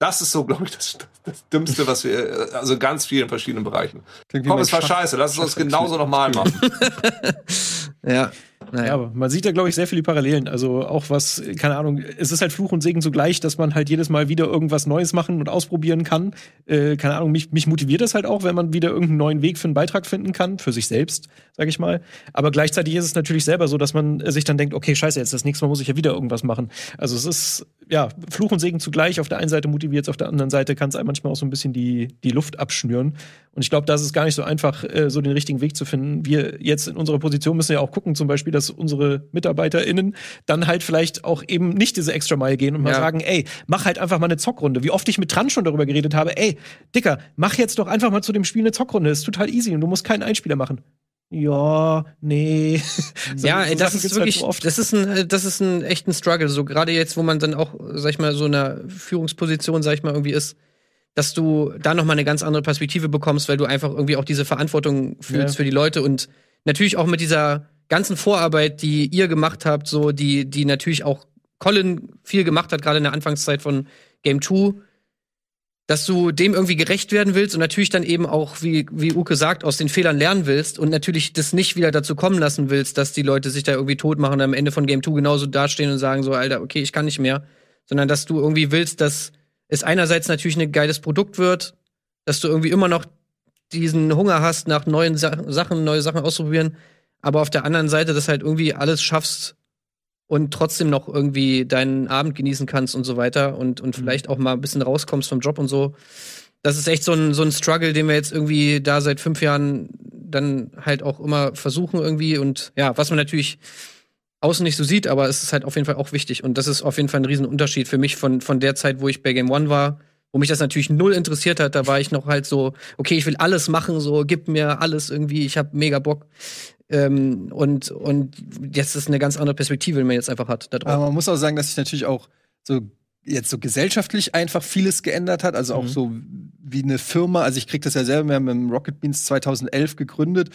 das ist so, glaube ich, das, das Dümmste, was wir, also ganz viel in verschiedenen Bereichen. Komm, es war scheiße, lass es uns genauso nochmal machen. ja. Naja. Ja, aber man sieht da, glaube ich, sehr viele Parallelen. Also auch was, keine Ahnung, es ist halt Fluch und Segen zugleich, dass man halt jedes Mal wieder irgendwas Neues machen und ausprobieren kann. Äh, keine Ahnung, mich, mich motiviert das halt auch, wenn man wieder irgendeinen neuen Weg für einen Beitrag finden kann, für sich selbst, sage ich mal. Aber gleichzeitig ist es natürlich selber so, dass man sich dann denkt, okay, scheiße, jetzt das nächste Mal muss ich ja wieder irgendwas machen. Also es ist, ja, Fluch und Segen zugleich. Auf der einen Seite motiviert es, auf der anderen Seite kann es einem manchmal auch so ein bisschen die, die Luft abschnüren. Und ich glaube, da ist es gar nicht so einfach, äh, so den richtigen Weg zu finden. Wir jetzt in unserer Position müssen ja auch gucken, zum Beispiel, dass unsere MitarbeiterInnen dann halt vielleicht auch eben nicht diese extra Mile gehen und mal ja. sagen, ey, mach halt einfach mal eine Zockrunde. Wie oft ich mit Tran schon darüber geredet habe, ey, Dicker, mach jetzt doch einfach mal zu dem Spiel eine Zockrunde. Das ist total easy und du musst keinen Einspieler machen. Ja, nee. so, ja, so das ist halt wirklich, halt so das ist ein, das ist ein echter Struggle. So gerade jetzt, wo man dann auch, sag ich mal, so in einer Führungsposition, sag ich mal, irgendwie ist, dass du da noch mal eine ganz andere Perspektive bekommst, weil du einfach irgendwie auch diese Verantwortung fühlst ja. für die Leute und natürlich auch mit dieser ganzen Vorarbeit, die ihr gemacht habt, so die, die natürlich auch Colin viel gemacht hat, gerade in der Anfangszeit von Game 2, dass du dem irgendwie gerecht werden willst und natürlich dann eben auch, wie, wie Uke sagt, aus den Fehlern lernen willst und natürlich das nicht wieder dazu kommen lassen willst, dass die Leute sich da irgendwie tot machen und am Ende von Game 2 genauso dastehen und sagen so, Alter, okay, ich kann nicht mehr, sondern dass du irgendwie willst, dass es einerseits natürlich ein geiles Produkt wird, dass du irgendwie immer noch diesen Hunger hast nach neuen Sa Sachen, neue Sachen auszuprobieren, aber auf der anderen Seite, dass halt irgendwie alles schaffst und trotzdem noch irgendwie deinen Abend genießen kannst und so weiter und, und mhm. vielleicht auch mal ein bisschen rauskommst vom Job und so. Das ist echt so ein, so ein Struggle, den wir jetzt irgendwie da seit fünf Jahren dann halt auch immer versuchen irgendwie und ja, was man natürlich außen nicht so sieht, aber es ist halt auf jeden Fall auch wichtig und das ist auf jeden Fall ein Riesenunterschied für mich von, von der Zeit, wo ich bei Game One war, wo mich das natürlich null interessiert hat. Da war ich noch halt so, okay, ich will alles machen, so gib mir alles irgendwie, ich habe mega Bock. Ähm, und, und jetzt ist eine ganz andere Perspektive, die man jetzt einfach hat. Da drauf. Aber man muss auch sagen, dass sich natürlich auch so jetzt so gesellschaftlich einfach vieles geändert hat. Also auch mhm. so wie eine Firma. Also ich krieg das ja selber, wir haben mit Rocket Beans 2011 gegründet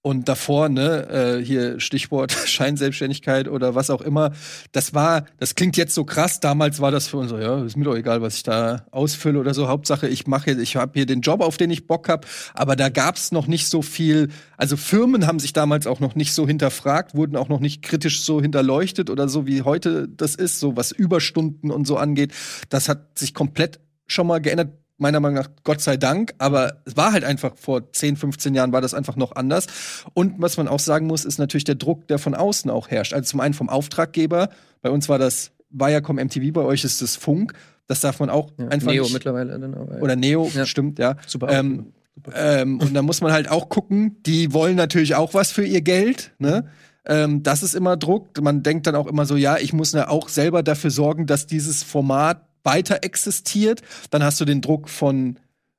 und davor, ne, äh, hier Stichwort Scheinselbstständigkeit oder was auch immer, das war, das klingt jetzt so krass, damals war das für uns so, ja, ist mir doch egal, was ich da ausfülle oder so. Hauptsache, ich mache, ich habe hier den Job, auf den ich Bock hab. Aber da gab's noch nicht so viel, also Firmen haben sich damals auch noch nicht so hinterfragt, wurden auch noch nicht kritisch so hinterleuchtet oder so, wie heute das ist, so was Überstunden und so angeht. Das hat sich komplett schon mal geändert meiner Meinung nach Gott sei Dank, aber es war halt einfach vor 10, 15 Jahren war das einfach noch anders. Und was man auch sagen muss, ist natürlich der Druck, der von außen auch herrscht. Also zum einen vom Auftraggeber, bei uns war das Viacom MTV, bei euch ist das Funk. Das darf man auch ja, einfach Neo nicht. mittlerweile dann auch. Oder Neo, ja. stimmt, ja. Super. Ähm, ähm, und da muss man halt auch gucken, die wollen natürlich auch was für ihr Geld, ne? Ähm, das ist immer Druck. Man denkt dann auch immer so, ja, ich muss ja auch selber dafür sorgen, dass dieses Format weiter existiert. Dann hast du den Druck von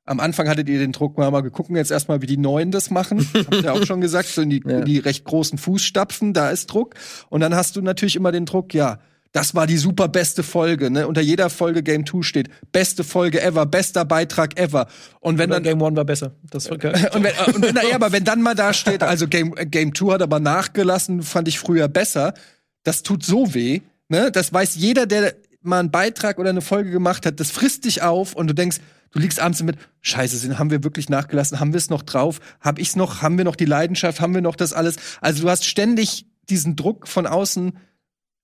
am Anfang hattet ihr den Druck, mal, mal gucken jetzt erstmal, wie die Neuen das machen. Habt ihr auch schon gesagt, so in die, ja. in die recht großen Fußstapfen, da ist Druck. Und dann hast du natürlich immer den Druck, ja, das war die super beste Folge, ne? Unter jeder Folge Game 2 steht beste Folge ever, bester Beitrag ever. Und wenn Oder dann Game 1 war besser. Das war geil. und wenn, und, na, ja, aber wenn dann mal da steht, also Game Game 2 hat aber nachgelassen, fand ich früher besser. Das tut so weh, ne? Das weiß jeder, der mal einen Beitrag oder eine Folge gemacht hat, das frisst dich auf und du denkst, du liegst abends mit, scheiße, haben wir wirklich nachgelassen, haben wir es noch drauf, hab ich's noch, haben wir noch die Leidenschaft, haben wir noch das alles? Also du hast ständig diesen Druck von außen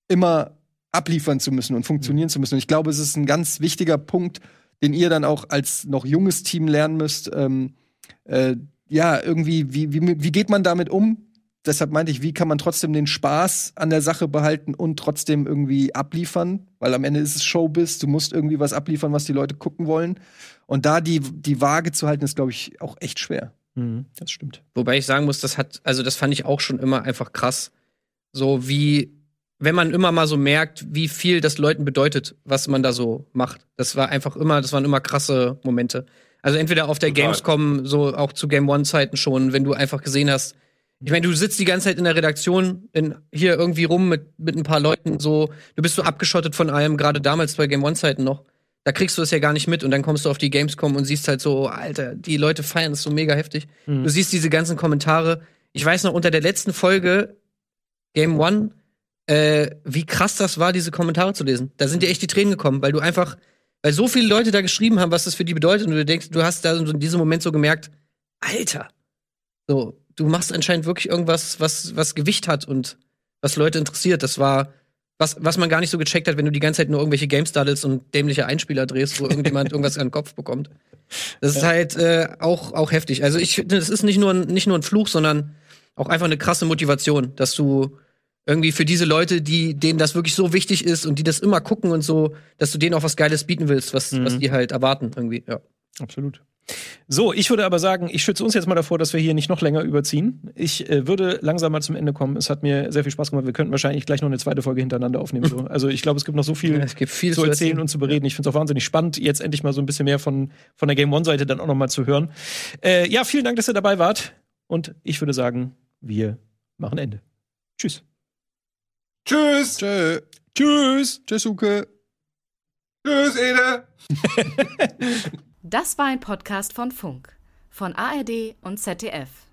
immer abliefern zu müssen und funktionieren mhm. zu müssen. Und ich glaube, es ist ein ganz wichtiger Punkt, den ihr dann auch als noch junges Team lernen müsst. Ähm, äh, ja, irgendwie, wie, wie, wie geht man damit um? Deshalb meinte ich, wie kann man trotzdem den Spaß an der Sache behalten und trotzdem irgendwie abliefern? Weil am Ende ist es Showbiz, du musst irgendwie was abliefern, was die Leute gucken wollen. Und da die, die Waage zu halten, ist, glaube ich, auch echt schwer. Mhm, das stimmt. Wobei ich sagen muss, das hat, also das fand ich auch schon immer einfach krass. So wie, wenn man immer mal so merkt, wie viel das Leuten bedeutet, was man da so macht. Das war einfach immer, das waren immer krasse Momente. Also entweder auf der Total. Gamescom, so auch zu Game One-Zeiten schon, wenn du einfach gesehen hast, ich meine, du sitzt die ganze Zeit in der Redaktion in, hier irgendwie rum mit, mit ein paar Leuten, so, du bist so abgeschottet von allem, gerade damals bei Game One-Zeiten noch. Da kriegst du es ja gar nicht mit und dann kommst du auf die Gamescom und siehst halt so, Alter, die Leute feiern es so mega heftig. Mhm. Du siehst diese ganzen Kommentare. Ich weiß noch, unter der letzten Folge Game One, äh, wie krass das war, diese Kommentare zu lesen. Da sind dir echt die Tränen gekommen, weil du einfach, weil so viele Leute da geschrieben haben, was das für die bedeutet und du denkst, du hast da in diesem Moment so gemerkt, Alter, so, du machst anscheinend wirklich irgendwas, was, was Gewicht hat und was Leute interessiert. Das war, was, was man gar nicht so gecheckt hat, wenn du die ganze Zeit nur irgendwelche Games daddelst und dämliche Einspieler drehst, wo irgendjemand irgendwas an den Kopf bekommt. Das ist halt äh, auch, auch heftig. Also ich finde, das ist nicht nur, nicht nur ein Fluch, sondern auch einfach eine krasse Motivation, dass du irgendwie für diese Leute, die denen das wirklich so wichtig ist und die das immer gucken und so, dass du denen auch was Geiles bieten willst, was, mhm. was die halt erwarten irgendwie. Ja. Absolut. So, ich würde aber sagen, ich schütze uns jetzt mal davor, dass wir hier nicht noch länger überziehen. Ich äh, würde langsam mal zum Ende kommen. Es hat mir sehr viel Spaß gemacht. Wir könnten wahrscheinlich gleich noch eine zweite Folge hintereinander aufnehmen. So. Also ich glaube, es gibt noch so viel, ja, es gibt viel zu erzählen und zu bereden. Ich finde es auch wahnsinnig spannend, jetzt endlich mal so ein bisschen mehr von, von der Game One-Seite dann auch noch mal zu hören. Äh, ja, vielen Dank, dass ihr dabei wart. Und ich würde sagen, wir machen Ende. Tschüss. Tschüss. Tschö. Tschüss. Tschüss, Uke. Tschüss, Ede. Das war ein Podcast von Funk, von ARD und ZDF.